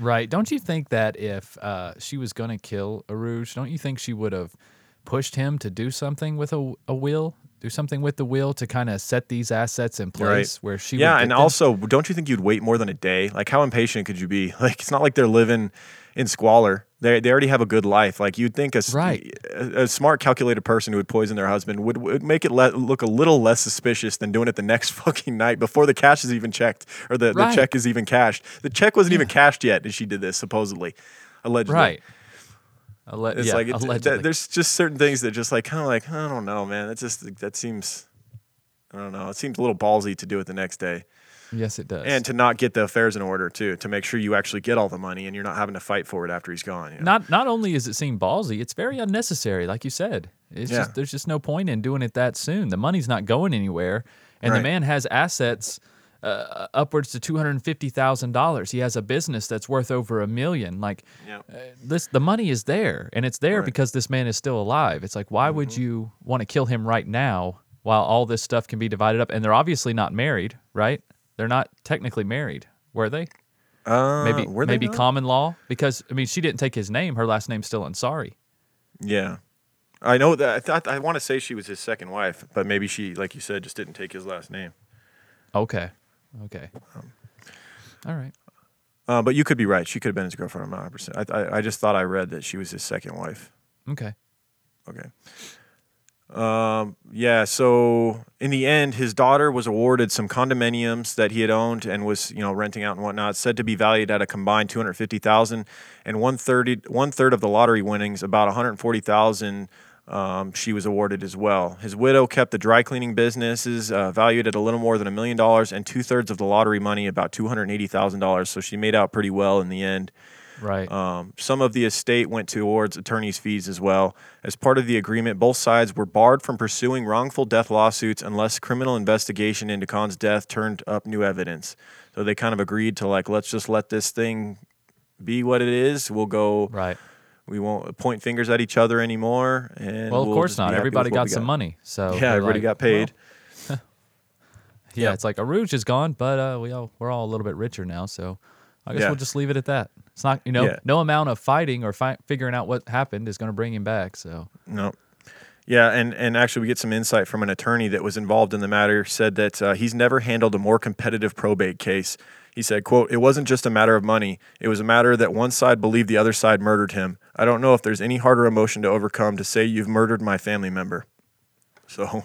Right. Don't you think that if uh, she was going to kill Urooj, don't you think she would have pushed him to do something with a, a will? Do something with the will to kind of set these assets in place where she yeah, and them? also, don't you think you'd wait more than a day? Like, how impatient could you be? Like, it's not like they're living in squalor. They, they already have a good life. Like, you'd think a, Right. a, a smart, calculated person who would poison their husband would, would make it le- look a little less suspicious than doing it the next fucking night before the cash is even checked or the, Right. the check is even cashed. The check wasn't even cashed yet, and she did this, supposedly, allegedly. right. It's yeah, like it, that, there's just certain things that just like kind of like I don't know, man. That just that seems I don't know. It seems a little ballsy to do it the next day yes, it does. and to not get the affairs in order too, to make sure you actually get all the money and you're not having to fight for it after he's gone. you know? not not only is it seem ballsy, it's very unnecessary. Like you said, it's Yeah. just there's just no point in doing it that soon. The money's not going anywhere, and Right. the man has assets uh, upwards to two hundred and fifty thousand dollars. He has a business that's worth over a million. Like Yep. uh, this, the money is there, and it's there Right. because this man is still alive. It's like why would you want to kill him right now while all this stuff can be divided up? And they're obviously not married, right? They're not technically married, were they? Uh, Maybe were they maybe not? common law because I mean she didn't take his name. Her last name's still Ansari. Yeah. I know that. I thought I want to say she was his second wife, but maybe she, like you said, just didn't take his last name. Okay. Okay. Um, All right. Uh, but you could be right. She could have been his girlfriend. I'm not 100. percent I, I I just thought I read that she was his second wife. Okay. Okay. Um, yeah. So in the end, his daughter was awarded some condominiums that he had owned and was, you know, renting out and whatnot, said to be valued at a combined two hundred fifty thousand, and one third one third of the lottery winnings, about one hundred forty thousand. Um, she was awarded as well. His widow kept the dry cleaning businesses uh, valued at a little more than a million dollars, and two thirds of the lottery money, about two hundred eighty thousand dollars. So she made out pretty well in the end. Right. Um, some of the estate went towards attorney's fees as well. As part of the agreement, both sides were barred from pursuing wrongful death lawsuits unless criminal investigation into Khan's death turned up new evidence. So they kind of agreed to like, let's just let this thing be what it is. We'll go. right. We won't point fingers at each other anymore. And Well, of we'll course not. Everybody what got some money. So Yeah, everybody like, got paid. well, yeah, it's like Urooj is gone, but uh, we all we're all a little bit richer now, so I guess Yeah. we'll just leave it at that. It's not, you know, Yeah. no amount of fighting or fi- figuring out what happened is going to bring him back. So No. Yeah, and, and actually, we get some insight from an attorney that was involved in the matter. Said that uh, he's never handled a more competitive probate case. He said, "quote It wasn't just a matter of money. It was a matter that one side believed the other side murdered him. I don't know if there's any harder emotion to overcome to say you've murdered my family member." So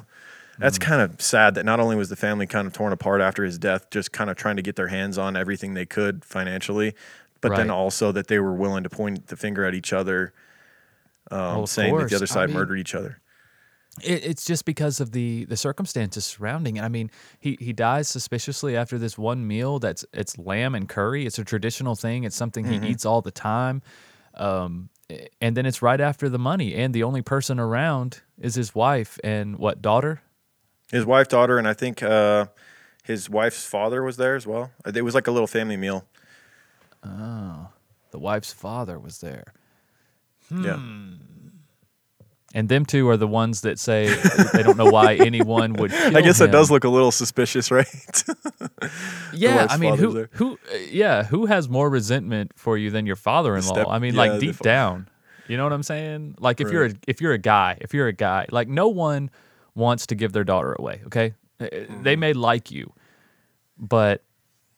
that's kind of sad that not only was the family kind of torn apart after his death, just kind of trying to get their hands on everything they could financially, but then also that they were willing to point the finger at each other, um, of saying that the other I side mean- murdered each other. it, it's just because of the the circumstances surrounding it. I mean, he he dies suspiciously after this one meal. That's it's lamb and curry. It's a traditional thing. It's something Mm-hmm. he eats all the time. Um, and then it's right after the money, and the only person around is his wife and what daughter. His wife, daughter, and I think uh, his wife's father was there as well. It was like a little family meal. Oh. The wife's father was there. Yeah. And them two are the ones that say they don't know why anyone would. I guess that him. does look a little suspicious, right? Yeah, I mean, who there. who uh, yeah, who has more resentment for you than your father-in-law? step- I mean, yeah, like deep down. You know what I'm saying? Like if you're a, if you're a guy, if you're a guy, like no one wants to give their daughter away, okay? Uh, They Mm-hmm. may like you, but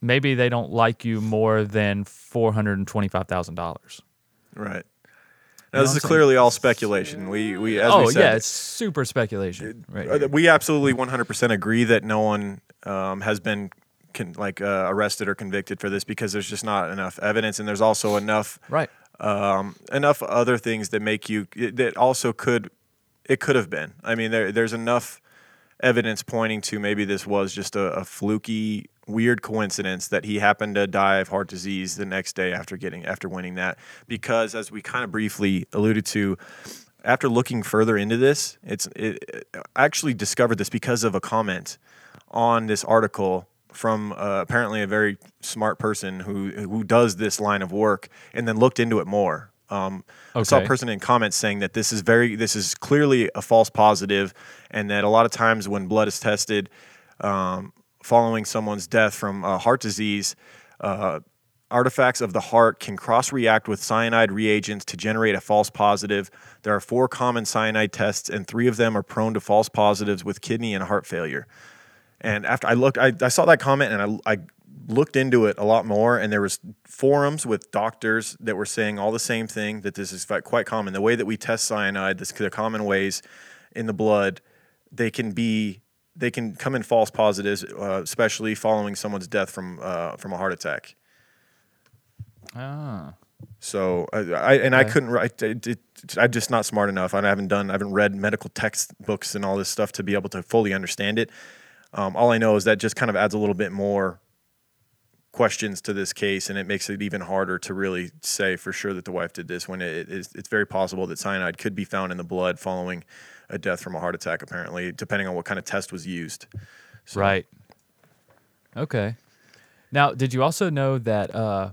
maybe they don't like you more than four hundred and twenty-five thousand dollars. Right. Now, this is clearly all speculation. We we as Oh we said, yeah, it's super speculation. Right Uh, we absolutely 100% agree that no one um, has been con- like uh, arrested or convicted for this because there's just not enough evidence, and there's also enough right. um, enough other things that make you that also could it could have been. I mean, there there's enough evidence pointing to maybe this was just a, a fluky, weird coincidence that he happened to die of heart disease the next day after getting after winning that. Because as we kind of briefly alluded to, after looking further into this, it's it, I actually discovered this because of a comment on this article from uh, apparently a very smart person who who does this line of work and then looked into it more. Um, I saw a person in comments saying that this is very this is clearly a false positive, and that a lot of times when blood is tested um, following someone's death from uh, heart disease. Uh, Artifacts of the heart can cross react with cyanide reagents to generate a false positive. There are four common cyanide tests, and three of them are prone to false positives with kidney and heart failure. And after I looked, I, I saw that comment and I, I looked into it a lot more. And there was forums with doctors that were saying all the same thing that this is quite common. The way that we test cyanide, this, the common ways in the blood, they can be they can come in false positives, uh, especially following someone's death from uh, from a heart attack. Ah. So I, I and I couldn't write. It, it, I'm just not smart enough. I haven't done. I haven't read medical textbooks and all this stuff to be able to fully understand it. Um, all I know is that just kind of adds a little bit more questions to this case, and it makes it even harder to really say for sure that the wife did this. When it is, it's very possible that cyanide could be found in the blood following a death from a heart attack. Apparently, depending on what kind of test was used. So- Right. Okay. Now, did you also know that uh,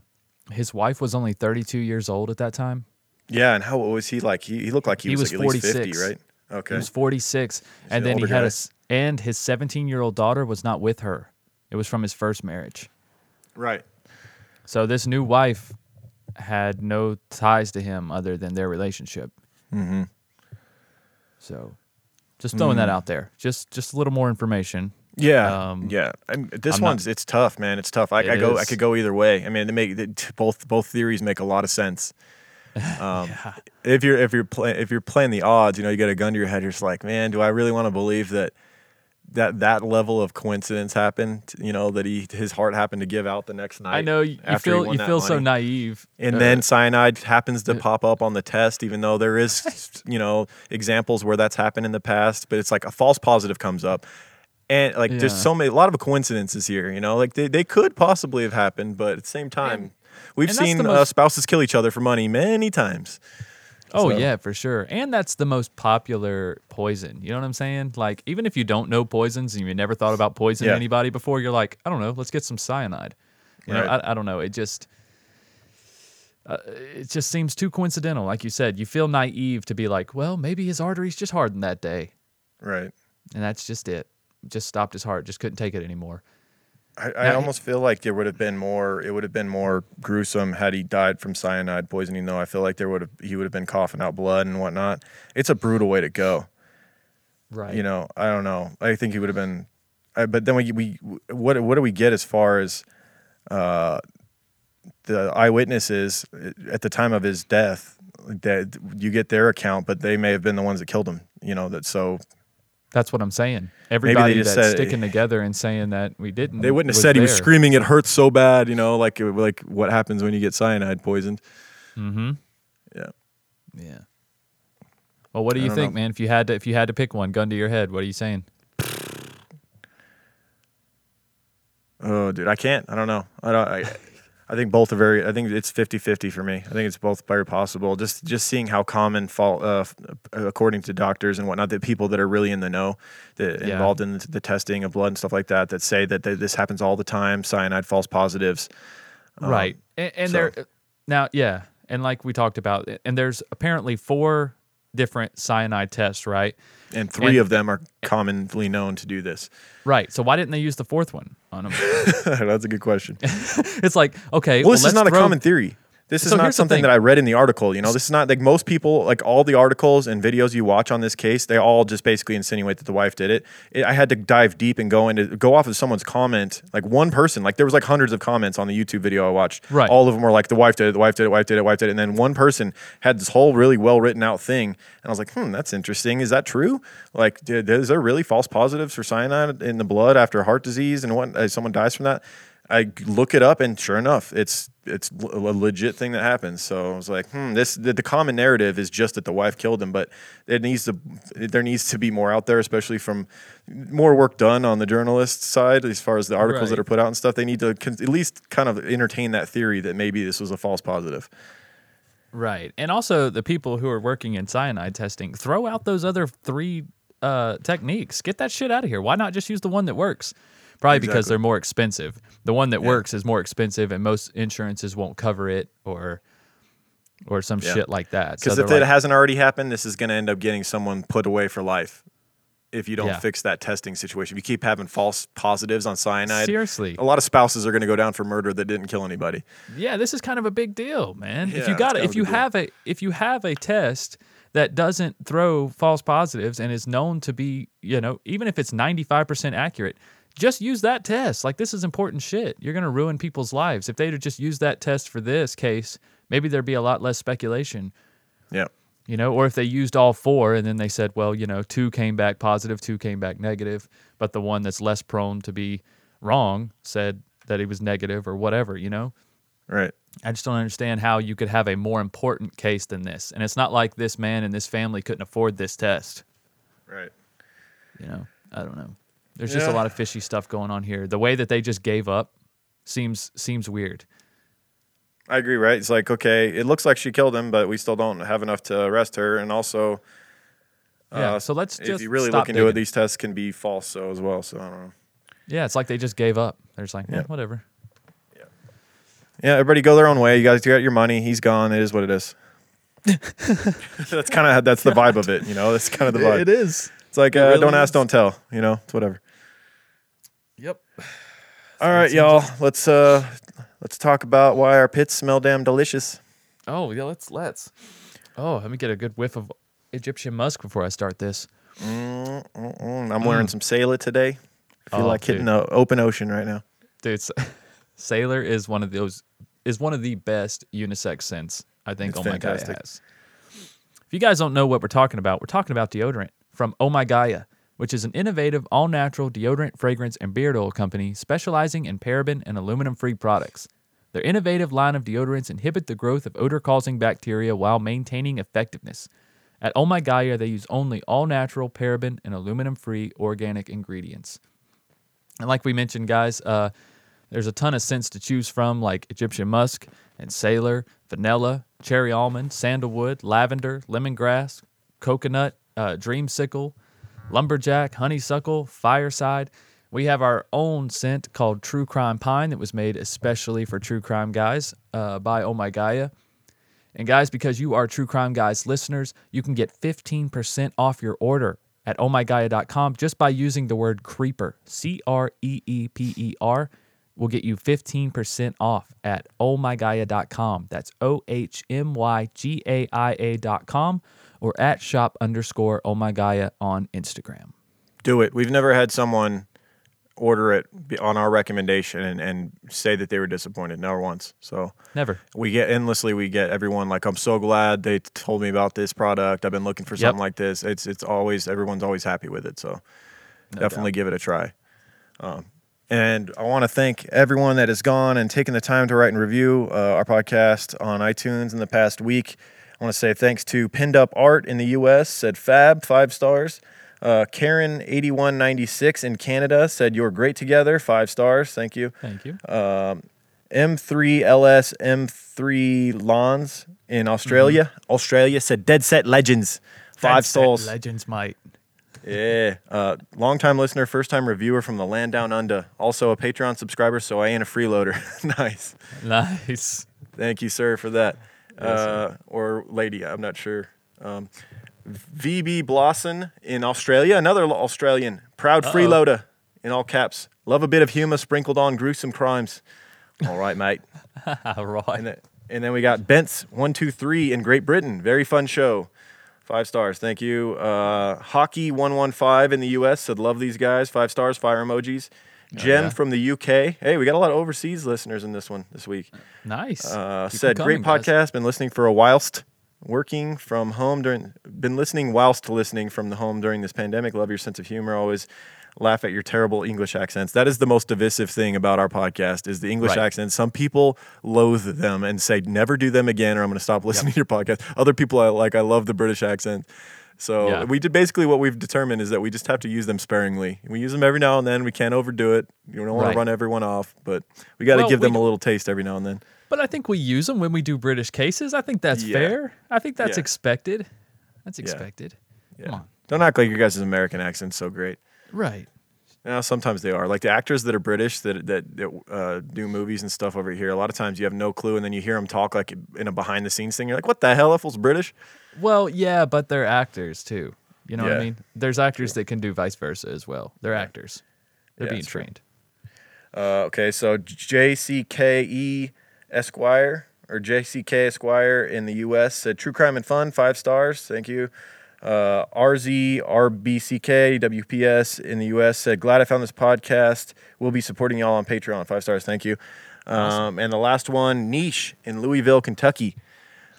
his wife was only 32 years old at that time? Yeah, and how old was he? Like he, he looked like he, He was, was like at least fifty, 46. right? Okay. He was 46, and an then he older had a and his 17 year old daughter was not with her. It was from his first marriage. right. So this new wife had no ties to him other than their relationship. Mm-hmm. So, just throwing that out there. Just just a little more information. Yeah, Um, yeah. I'm, this I'm not- one's it's tough, man. It's tough. I, It I go I could go either way. I mean, they make they, both both theories make a lot of sense. Um, If you're if you're play, if you're playing the odds, you know, you got a gun to your head. You're just like, man, do I really want to believe that that that level of coincidence happened? You know, that he his heart happened to give out the next night. I know you, you after he feel you feel so naive. And uh, then cyanide happens to pop up on the test, even though there is, you know, examples where that's happened in the past. But it's like a false positive comes up, and like there's so many, a lot of coincidences here. You know, like they, they could possibly have happened, but at the same time, we've and seen the uh, spouses kill each other for money many times. Oh So- yeah, for sure. And that's the most popular poison. You know what I'm saying? Like even if you don't know poisons and you never thought about poisoning Yeah. anybody before, you're like, I don't know, let's get some cyanide. You know, I, I don't know. It just uh, it just seems too coincidental. Like you said, you feel naive to be like, well, maybe his arteries just hardened that day, Right. and that's just it. Just stopped his heart. Just couldn't take it anymore. I, I almost feel like there would have been more. It would have been more gruesome had he died from cyanide poisoning. Though I feel like there would have he would have been coughing out blood and whatnot. It's a brutal way to go. Right. you know i don't know i think he would have been I, but then we, we what what do we get as far as uh the eyewitnesses at the time of his death that you get their account but they may have been the ones that killed him you know that so That's what I'm saying. Everybody that's said- sticking together and saying that we didn't. they wouldn't have said he was screaming it hurts so bad you know like like what happens when you get cyanide poisoned Mm-hmm. yeah Yeah. Well, what do you think, know. man? If you had to, if you had to pick one, gun to your head, what are you saying? oh dude i can't i don't know i don't i I think both are very. I think it's 50-50 for me. I think it's both very possible. Just just seeing how common fall, uh, according to doctors and whatnot, that people that are really in the know, that Yeah. involved in the, the testing of blood and stuff like that, that say that th- this happens all the time. Cyanide false positives. Um, right. And, and so- there, now, yeah, and like we talked about, and there's apparently four different cyanide tests, right? And three And- of them are commonly known to do this. Right. So why didn't they use the fourth one on them? That's a good question. it's like, okay, Well, this is not a common theory. This is So not something that I read in the article. You know, this is not like most people, like all the articles and videos you watch on this case, they all just basically insinuate that the wife did it. it. I had to dive deep and go into go off of someone's comment, like one person. Like there was like hundreds of comments on the YouTube video I watched. Right. All of them were like, the wife did it, the wife did it, wife did it, wife did it. And then one person had this whole really well written out thing. And I was like, hmm, that's interesting. Is that true? Like, did, is there really false positives for cyanide in the blood after heart disease and what uh, someone dies from that? I look it up, and sure enough, it's it's a legit thing that happens. So I was like, hmm, this the, the common narrative is just that the wife killed him, but it needs to there needs to be more out there, especially from more work done on the journalist side as far as the articles that are put out and stuff. They need to con- at least kind of entertain that theory that maybe this was a false positive. Right. And also the people who are working in cyanide testing, throw out those other three uh, techniques. Get that shit out of here. Why not just use the one that works? Probably because they're more expensive. The one that Yeah. works is more expensive and most insurances won't cover it or or some Yeah. shit like that. Because they're if it like, hasn't already happened, this is going to end up getting someone put away for life. If you don't Yeah. fix that testing situation, if you keep having false positives on cyanide, seriously. a lot of spouses are going to go down for murder that didn't kill anybody. Yeah, this is kind of a big deal, man. if you got it, if you deal. have a if you have a test that doesn't throw false positives and is known to be, you know, even if it's 95% accurate, just use that test. Like this is important shit. You're going to ruin people's lives. If they'd have just used that test for this case, maybe there'd be a lot less speculation. Yeah. You know, or if they used all four and then they said, well, you know, two came back positive, two came back negative, but the one that's less prone to be wrong said that he was negative or whatever, you know? Right. I just don't understand how you could have a more important case than this. And it's not like this man and this family couldn't afford this test. Right. You know, I don't know. There's just a lot of fishy stuff going on here. The way that they just gave up seems seems weird. I agree, right? It's like, okay, it looks like she killed him, but we still don't have enough to arrest her. And also, Yeah. uh, so let's if just you really look into it, these tests can be false, so as well. So I don't know. Yeah, it's like they just gave up. They're just like, eh, Yeah. whatever. Yeah, Yeah, everybody go their own way. You guys got your money. He's gone. It is what it is. that's kind of that's the vibe of it. You know, that's kind of the vibe. is. It's like It uh, really don't ask, is. don't tell. You know, it's whatever. All right, y'all. Let's uh let's talk about why our pits smell damn delicious. Oh yeah, let's let's. Oh, let me get a good whiff of Egyptian musk before I start this. Mm, I'm wearing some Sailor today. I feel Oh, like hitting dude. the open ocean right now. Dude, S- Sailor is one of those is one of the best unisex scents I think It's Oh My Gaia fantastic. has. If you guys don't know what we're talking about, we're talking about deodorant from Oh My Gaia, which is an innovative all-natural deodorant, fragrance, and beard oil company specializing in paraben and aluminum-free products. Their innovative line of deodorants inhibit the growth of odor-causing bacteria while maintaining effectiveness. At Oh My Gaia, they use only all-natural, paraben, and aluminum-free organic ingredients. And like we mentioned, guys, uh, there's a ton of scents to choose from, like Egyptian musk and sailor, vanilla, cherry almond, sandalwood, lavender, lemongrass, coconut, uh, dreamsicle, lumberjack, honeysuckle, fireside. We have our own scent called True Crime Pine that was made especially for true crime guys uh, by Oh My Gaia. And guys, because you are True Crime Guys listeners, you can get 15% off your order at ohmygaia.com just by using the word creeper. C R E E P E R will get you 15% off at ohmygaia.com. That's O H M Y G A I A.com or at shop underscore ohmygaia on Instagram. Do it. We've never had someone order it on our recommendation and, and say that they were disappointed. Never once. So Never. we get endlessly. We get everyone like, I'm so glad they told me about this product. I've been looking for something like this. It's it's always everyone's always happy with it. So definitely give it a try. Um, and I want to thank everyone that has gone and taken the time to write and review uh, our podcast on iTunes in the past week. I want to say thanks to Pinned Up Art in the U.S. said Fab five stars. Uh, Karen eighty one ninety six in Canada said you're great together five stars. Thank you. Thank you. Um, M3LS M3 Lawns in Australia. Australia said Dead Set Legends five Dead Set souls. Legends might. Yeah. Uh, long time listener, first time reviewer from the land down under. Also a Patreon subscriber, so I ain't a freeloader. nice. Nice. Thank you, sir, for that. Uh, or lady, I'm not sure. Um, VB Blossom in Australia, another Australian. Proud Uh-oh. freeloader in all caps. Love a bit of humor sprinkled on gruesome crimes. All right, mate. right. And, then- And then we got Bent's one two three in Great Britain. Very fun show. Five stars. Thank you. Uh, Hockey one one five in the U.S. said love these guys. Five stars. Fire emojis. Jem yeah. from the UK. Hey, we got a lot of overseas listeners in this one this week. Nice. Uh, said great coming, guys." podcast. Been listening for a whilst working from home during. Been listening whilst listening from the home during this pandemic. Love your sense of humor. Always laugh at your terrible English accents. That is the most divisive thing about our podcast is the English Right. accents. Some people loathe them and say never do them again, or I'm going to stop listening to your podcast. Other people are like I love the British accent. So Yeah. we did basically what we've determined is that we just have to use them sparingly. We use them every now and then. We can't overdo it. You don't want Right. to run everyone off, but we got to Well, give them a little taste every now and then. But I think we use them when we do British cases. I think that's Yeah. fair. I think that's Yeah. expected. That's expected. Come on. Don't act like your guys' American accent's so great. Right. Now, sometimes they are. Like the actors that are British that that, that uh, do movies and stuff over here. A lot of times you have no clue, and then you hear them talk like in a behind the scenes thing. You're like, "What the hell? That fool's British." Well, yeah, but they're actors too. You know what Yeah. I mean? There's actors that can do vice versa as well. They're actors. They're Yeah, being that's true. trained. Uh, okay, so JCKE E Esquire or JCK Esquire in the U.S. said True Crime and Fun, five stars. Thank you. Uh, RZ RBCK WPS in the U.S. said Glad I found this podcast. We'll be supporting y'all on Patreon. Five stars. Thank you. Um, and the last one, Niche in Louisville, Kentucky.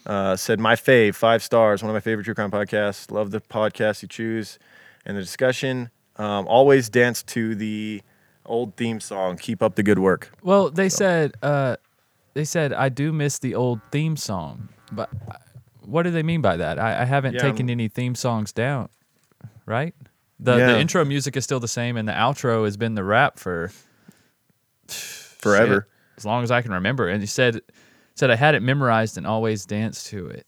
Uh, said my fave, five stars. One of my favorite true crime podcasts. Love the podcast you choose and the discussion. Um, always dance to the old theme song. Keep up the good work. Well, they said uh, they said I do miss the old theme song, but uh, what do they mean by that? I, I haven't Yeah, taken um, any theme songs down, right? The Yeah. the intro music is still the same, and the outro has been the rap for Forever. shit, as long as I can remember. And he said said I had it memorized and always danced to it.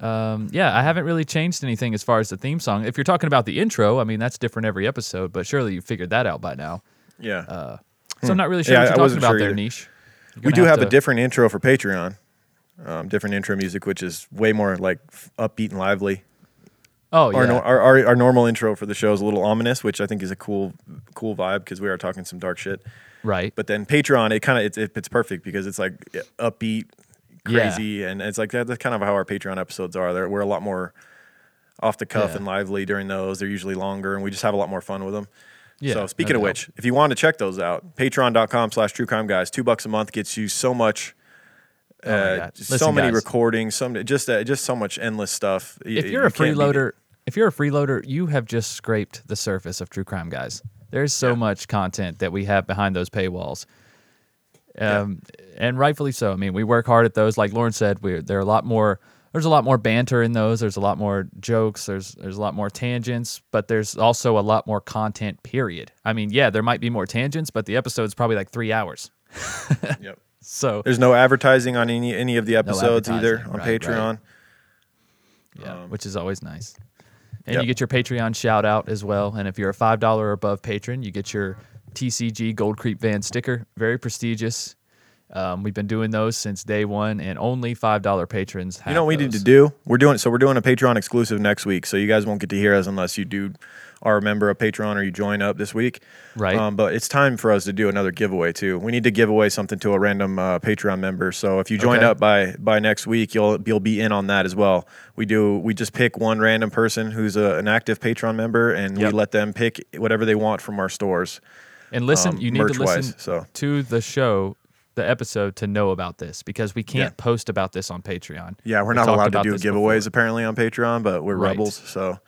Um, yeah, I haven't really changed anything as far as the theme song. If you're talking about the intro, I mean that's different every episode, but surely you figured that out by now. Yeah. Uh, So I'm not really sure Yeah, what I you're talking wasn't about sure there, either. niche. We do have, a to- different intro for Patreon. Um, different intro music, which is way more like upbeat and lively. Oh yeah. Our, our, our our normal intro for the show is a little ominous, which I think is a cool cool vibe because we are talking some dark shit. right. But then Patreon, it kind of it's, it, it's perfect because it's like upbeat, Yeah. crazy, and it's like that, that's kind of how our Patreon episodes are. They're, we're a lot more off the cuff Yeah. and lively during those. They're usually longer, and we just have a lot more fun with them. Yeah, so speaking of doubt. which, if you want to check those out, patreon.com slash true crime guys, two bucks a month gets you so much. Oh Uh. Listen, so many guys. recordings, some just uh, just so much endless stuff. If you you're a beat it. freeloader, if you're a freeloader, you have just scraped the surface of True Crime Guys. There's so Yeah. much content that we have behind those paywalls. Yeah. Um, and rightfully so. I mean, we work hard at those. Like Lauren said, we there are a lot more. There's a lot more banter in those. There's a lot more jokes. There's there's a lot more tangents, but there's also a lot more content. Period. I mean, yeah, there might be more tangents, but the episode's probably like three hours. Yep. So There's no advertising on any any of the episodes either on right, right. Patreon. Yeah, which is always nice. And yep. you get your Patreon shout out as well. And if you're a five dollar or above patron, you get your TCG Gold Creek Van sticker. Very prestigious. Um, we've been doing those since day one, and only five dollar patrons. Have You know what we need to do? We're doing so we're doing a Patreon exclusive next week, so you guys won't get to hear us unless you do are a member of Patreon or you join up this week. Right. Um, but it's time for us to do another giveaway too. We need to give away something to a random uh, Patreon member. So if you join Okay. up by by next week, you'll you'll be in on that as well. We do we just pick one random person who's a, an active Patreon member, and Yep. we let them pick whatever they want from our stores. And listen, um, you need to listen so. to the show, the episode, to know about this because we can't Yeah. post about this on Patreon. Yeah, we're We not allowed to do giveaways before. apparently on Patreon, but we're Right. rebels. So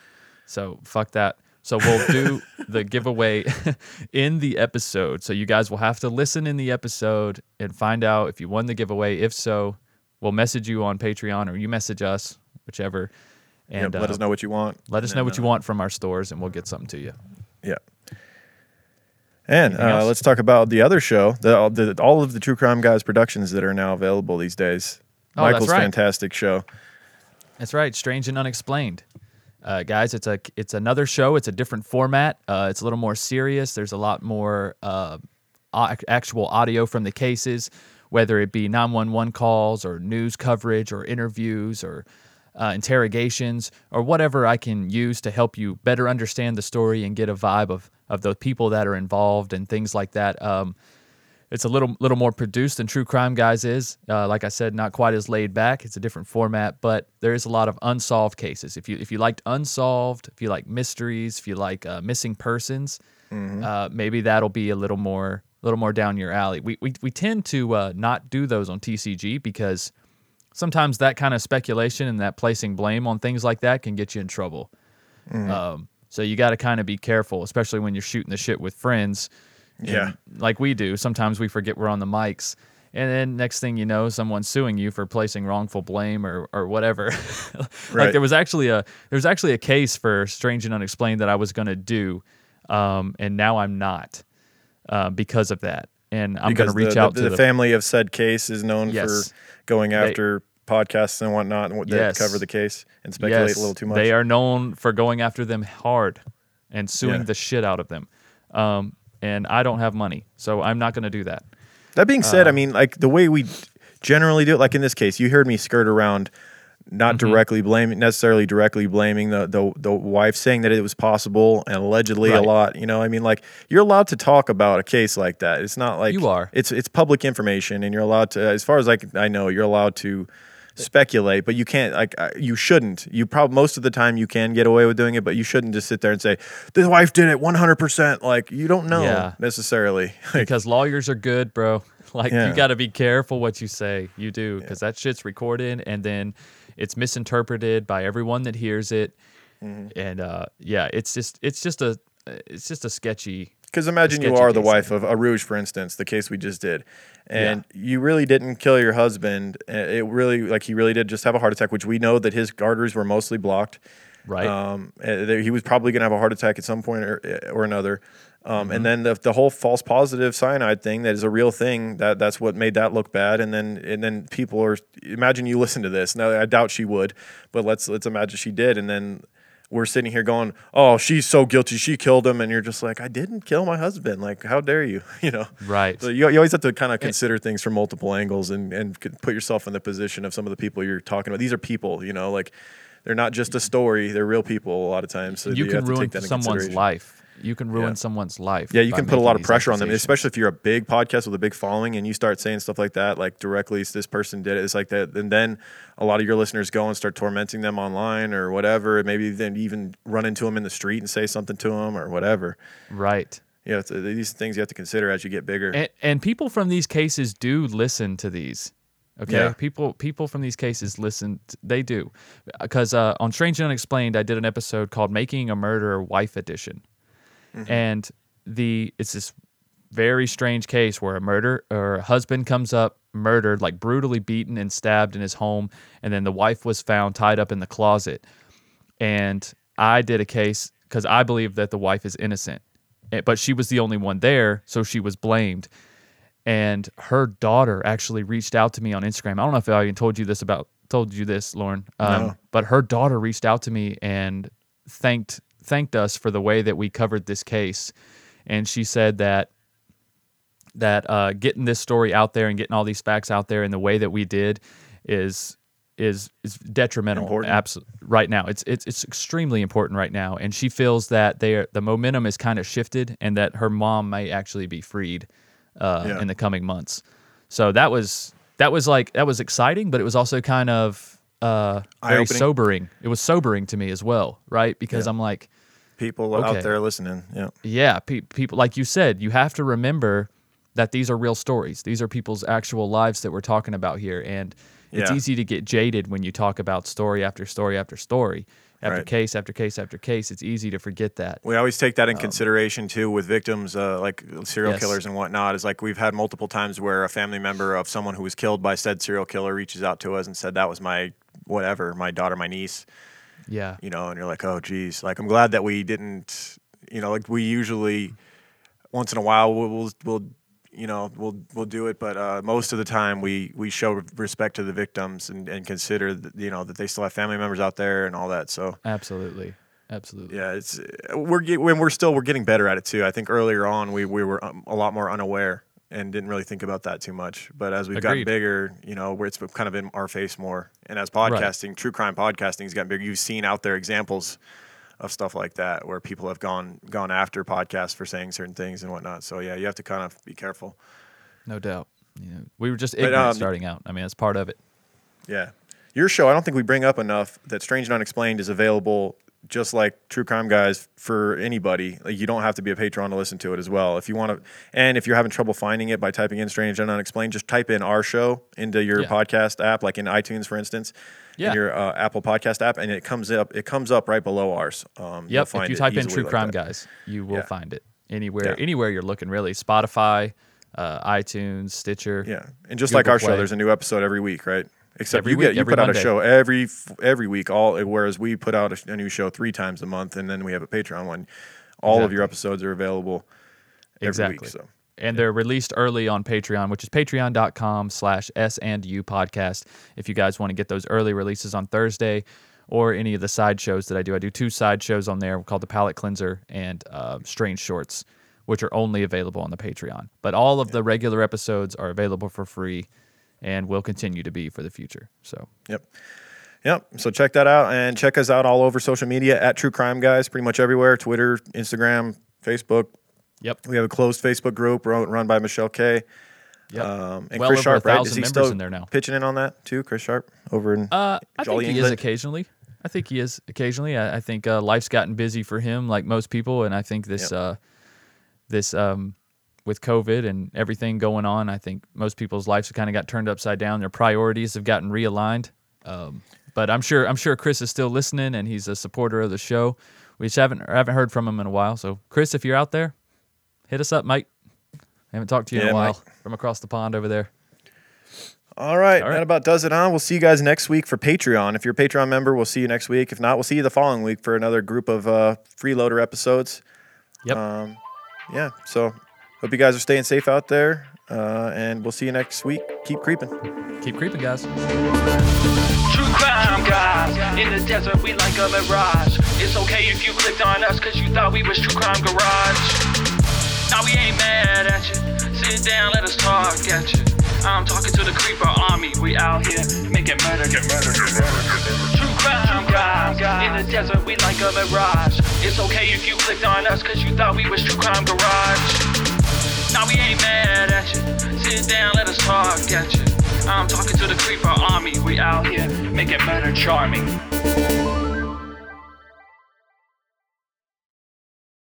So fuck that. So we'll do the giveaway in the episode. So you guys will have to listen in the episode and find out if you won the giveaway. If so, we'll message you on Patreon or you message us, whichever. And yep, let uh, us know what you want. Let us know what you uh, want from our stores, and we'll get something to you. Yeah. And uh, let's talk about the other show, the, all the, all of the True Crime Guys productions that are now available these days. Oh, Michael's right. fantastic show. That's right, strange and unexplained. Uh, guys, it's a it's another show. It's a different format. Uh, it's a little more serious. There's a lot more uh, actual audio from the cases, whether it be 911 calls or news coverage or interviews or uh, interrogations or whatever I can use to help you better understand the story and get a vibe of of the people that are involved and things like that. Um, it's a little little more produced than True Crime Guys is. Uh, like I said, not quite as laid back. It's a different format, but there is a lot of unsolved cases. If you if you liked unsolved, if you like mysteries, if you like uh, missing persons, uh, maybe that'll be a little more a little more down your alley. We we we tend to uh, not do those on TCG because sometimes that kind of speculation and that placing blame on things like that can get you in trouble. Um, so you got to kind of be careful, especially when you're shooting the shit with friends. And Yeah. like we do. Sometimes we forget we're on the mics. And then next thing you know, someone's suing you for placing wrongful blame or, or whatever. like Right. there was actually a there was actually a case for Strange and Unexplained that I was gonna do, um, and now I'm not uh, because of that. And I'm because gonna reach the, out the, to the the family of said case is known Yes. for going after podcasts and whatnot and what Yes. cover the case and speculate Yes, a little too much. They are known for going after them hard and suing Yeah. the shit out of them. Um, and I don't have money, so I'm not going to do that. That being Uh, said, I mean, like the way we generally do it, like in this case, you heard me skirt around, not Mm-hmm. directly blaming, necessarily directly blaming the, the the wife, saying that it was possible and allegedly a lot. You know, I mean, like you're allowed to talk about a case like that. It's not like You are. It's it's public information, and you're allowed to, as far as I I know, you're allowed to speculate, but you can't like uh, you shouldn't. You probably most of the time you can get away with doing it, but you shouldn't just sit there and say the wife did it 100. percent Like you don't know Yeah. necessarily. Because lawyers are good, bro. Like Yeah. you got to be careful what you say. You do because that shit's recorded and then it's misinterpreted by everyone that hears it. Mm-hmm. And uh, yeah, it's just it's just a it's just a sketchy. Because imagine you are the wife of Urooj, for instance, the case we just did, and you really didn't kill your husband. uh, It really, like, he really did just have a heart attack, which we know that his arteries were mostly blocked. Right. Um, uh, he was probably going to have a heart attack at some point or, uh, or another. Um, Mm-hmm. And then the, the whole false positive cyanide thing that is a real thing that that's what made that look bad. And then and then people are imagine you listen to this. Now I doubt she would, but let's let's imagine she did. And then we're sitting here going, "Oh, she's so guilty. She killed him," and you're just like, "I didn't kill my husband. Like, how dare you?" You know. Right. So you, you always have to kind of consider things from multiple angles and and put yourself in the position of some of the people you're talking about. These are people, you know, like they're not just a story. They're real people a lot of times. So you you can have to ruin take that in someone's life. You can ruin Yeah. someone's life. Yeah, you can put a lot of pressure on them, especially if you're a big podcast with a big following and you start saying stuff like that, like directly, this person did it. It's like that. And then a lot of your listeners go and start tormenting them online or whatever. Maybe then even run into them in the street and say something to them or whatever. Right. Yeah, it's, uh, these things you have to consider as you get bigger. And, and people from these cases do listen to these. Okay, Yeah. people people from these cases listen. they do, because uh, on Strange and Unexplained, I did an episode called "Making a Murderer Wife Edition," and the it's this very strange case where a murder or a husband comes up murdered, like brutally beaten and stabbed in his home, and then the wife was found tied up in the closet. And I did a case because I believe that the wife is innocent, Eh, but she was the only one there, so she was blamed. And her daughter actually reached out to me on Instagram. I don't know if I even told you this about told you this, Lauren. Um, No. But her daughter reached out to me and thanked thanked us for the way that we covered this case, and she said that that uh, getting this story out there and getting all these facts out there in the way that we did is is is detrimental. Important. abso- right now. It's it's it's extremely important right now. And she feels that they are, the momentum is kind of shifted and that her mom may actually be freed uh, Yeah. in the coming months. So that was that was like that was exciting but it was also kind of uh very sobering. It was sobering to me as well right? Because Yeah. i'm like People Okay. out there listening. Yeah. yeah, pe- people like you said, you have to remember that these are real stories. These are people's actual lives that we're talking about here, and it's Yeah. easy to get jaded when you talk about story after story after story, after Right. case after case after case. It's easy to forget that. We always take that in consideration too with victims, uh, like serial Um, Yes. killers and whatnot. Is like we've had multiple times where a family member of someone who was killed by said serial killer reaches out to us and said that was my whatever, my daughter, my niece, Yeah, you know, and you're like, oh, geez. Like I'm glad that we didn't, you know, like we usually once in a while we'll we'll, we'll you know we'll we'll do it, but uh, most of the time we we show respect to the victims and, and consider that, you know that they still have family members out there and all that. So absolutely, absolutely. yeah, it's we're when we're still we're getting better at it too. I think earlier on we we were um, a lot more unaware and didn't really think about that too much. But as we've gotten bigger, you know, where it's kind of in our face more. And as podcasting, true crime podcasting has gotten bigger. You've seen out there examples of stuff like that where people have gone gone after podcasts for saying certain things and whatnot. So yeah, you have to kind of be careful. No doubt. You know, we were just But, ignorant um, starting out. I mean, that's part of it. Yeah. Your show, I don't think we bring up enough that Strange and Unexplained is available just like True Crime Guys for anybody. Like you don't have to be a patron to listen to it as well. If you want to and if you're having trouble finding it by typing in Strange and Unexplained, just type in our show into your Yeah. podcast app, like in iTunes, for instance. Yeah. In your uh, Apple Podcast app, and it comes up. It comes up right below ours. Um, Yep. If you type in True like Crime that. Guys, you will Yeah. find it anywhere. Anywhere you're looking, really. Spotify, uh, iTunes, Stitcher. Yeah, and just like Google our show, there's a new episode every week, right? Except Every you week, get you put out a show every every week, all whereas we put out a, a new show three times a month, and then we have a Patreon one. All of your episodes are available every Exactly. week. So and they're released early on Patreon, which is patreon.com slash S and U podcast. If you guys want to get those early releases on Thursday or any of the side shows that I do, I do two side shows on there called the Palette Cleanser and uh, Strange Shorts, which are only available on the Patreon. But all of the regular episodes are available for free and will continue to be for the future. So Yep. Yep. So check that out and check us out all over social media at True Crime Guys, pretty much everywhere Twitter, Instagram, Facebook. Yep. We have a closed Facebook group run, run by Michelle K. Yep. Um, and well Chris Sharp, right? Is he still in there now. pitching in on that too? Chris Sharp over in Uh, I Jolly think he is occasionally. I think he is occasionally. I, I think uh, life's gotten busy for him, like most people, and I think this, Yep. uh, this, um, with COVID and everything going on, I think most people's lives have kind of got turned upside down. Their priorities have gotten realigned. Um, but I'm sure, I'm sure Chris is still listening, and he's a supporter of the show. We just haven't haven't heard from him in a while. So, Chris, if you're out there, hit us up, Mike. I haven't talked to you in a while Mike. from across the pond over there. All right, All right. that about does it on. We'll see you guys next week for Patreon. If you're a Patreon member, we'll see you next week. If not, we'll see you the following week for another group of uh, freeloader episodes. Yep. Um, yeah, so hope you guys are staying safe out there, uh, and we'll see you next week. Keep creeping. Keep creeping, guys. True crime guys in the desert, we like a mirage. It's okay if you clicked on us cause you thought we was True Crime Garage. Now we ain't mad at you. Sit down, let us talk at you. I'm talking to the creeper army. We out here making murder, get murder, get murder. True crime guys in the desert, we like a mirage. It's okay if you clicked on us cause you thought we was True Crime Garage. Now we ain't mad at you. Sit down, let us talk at you. I'm talking to the creeper army. We out here making murder charming.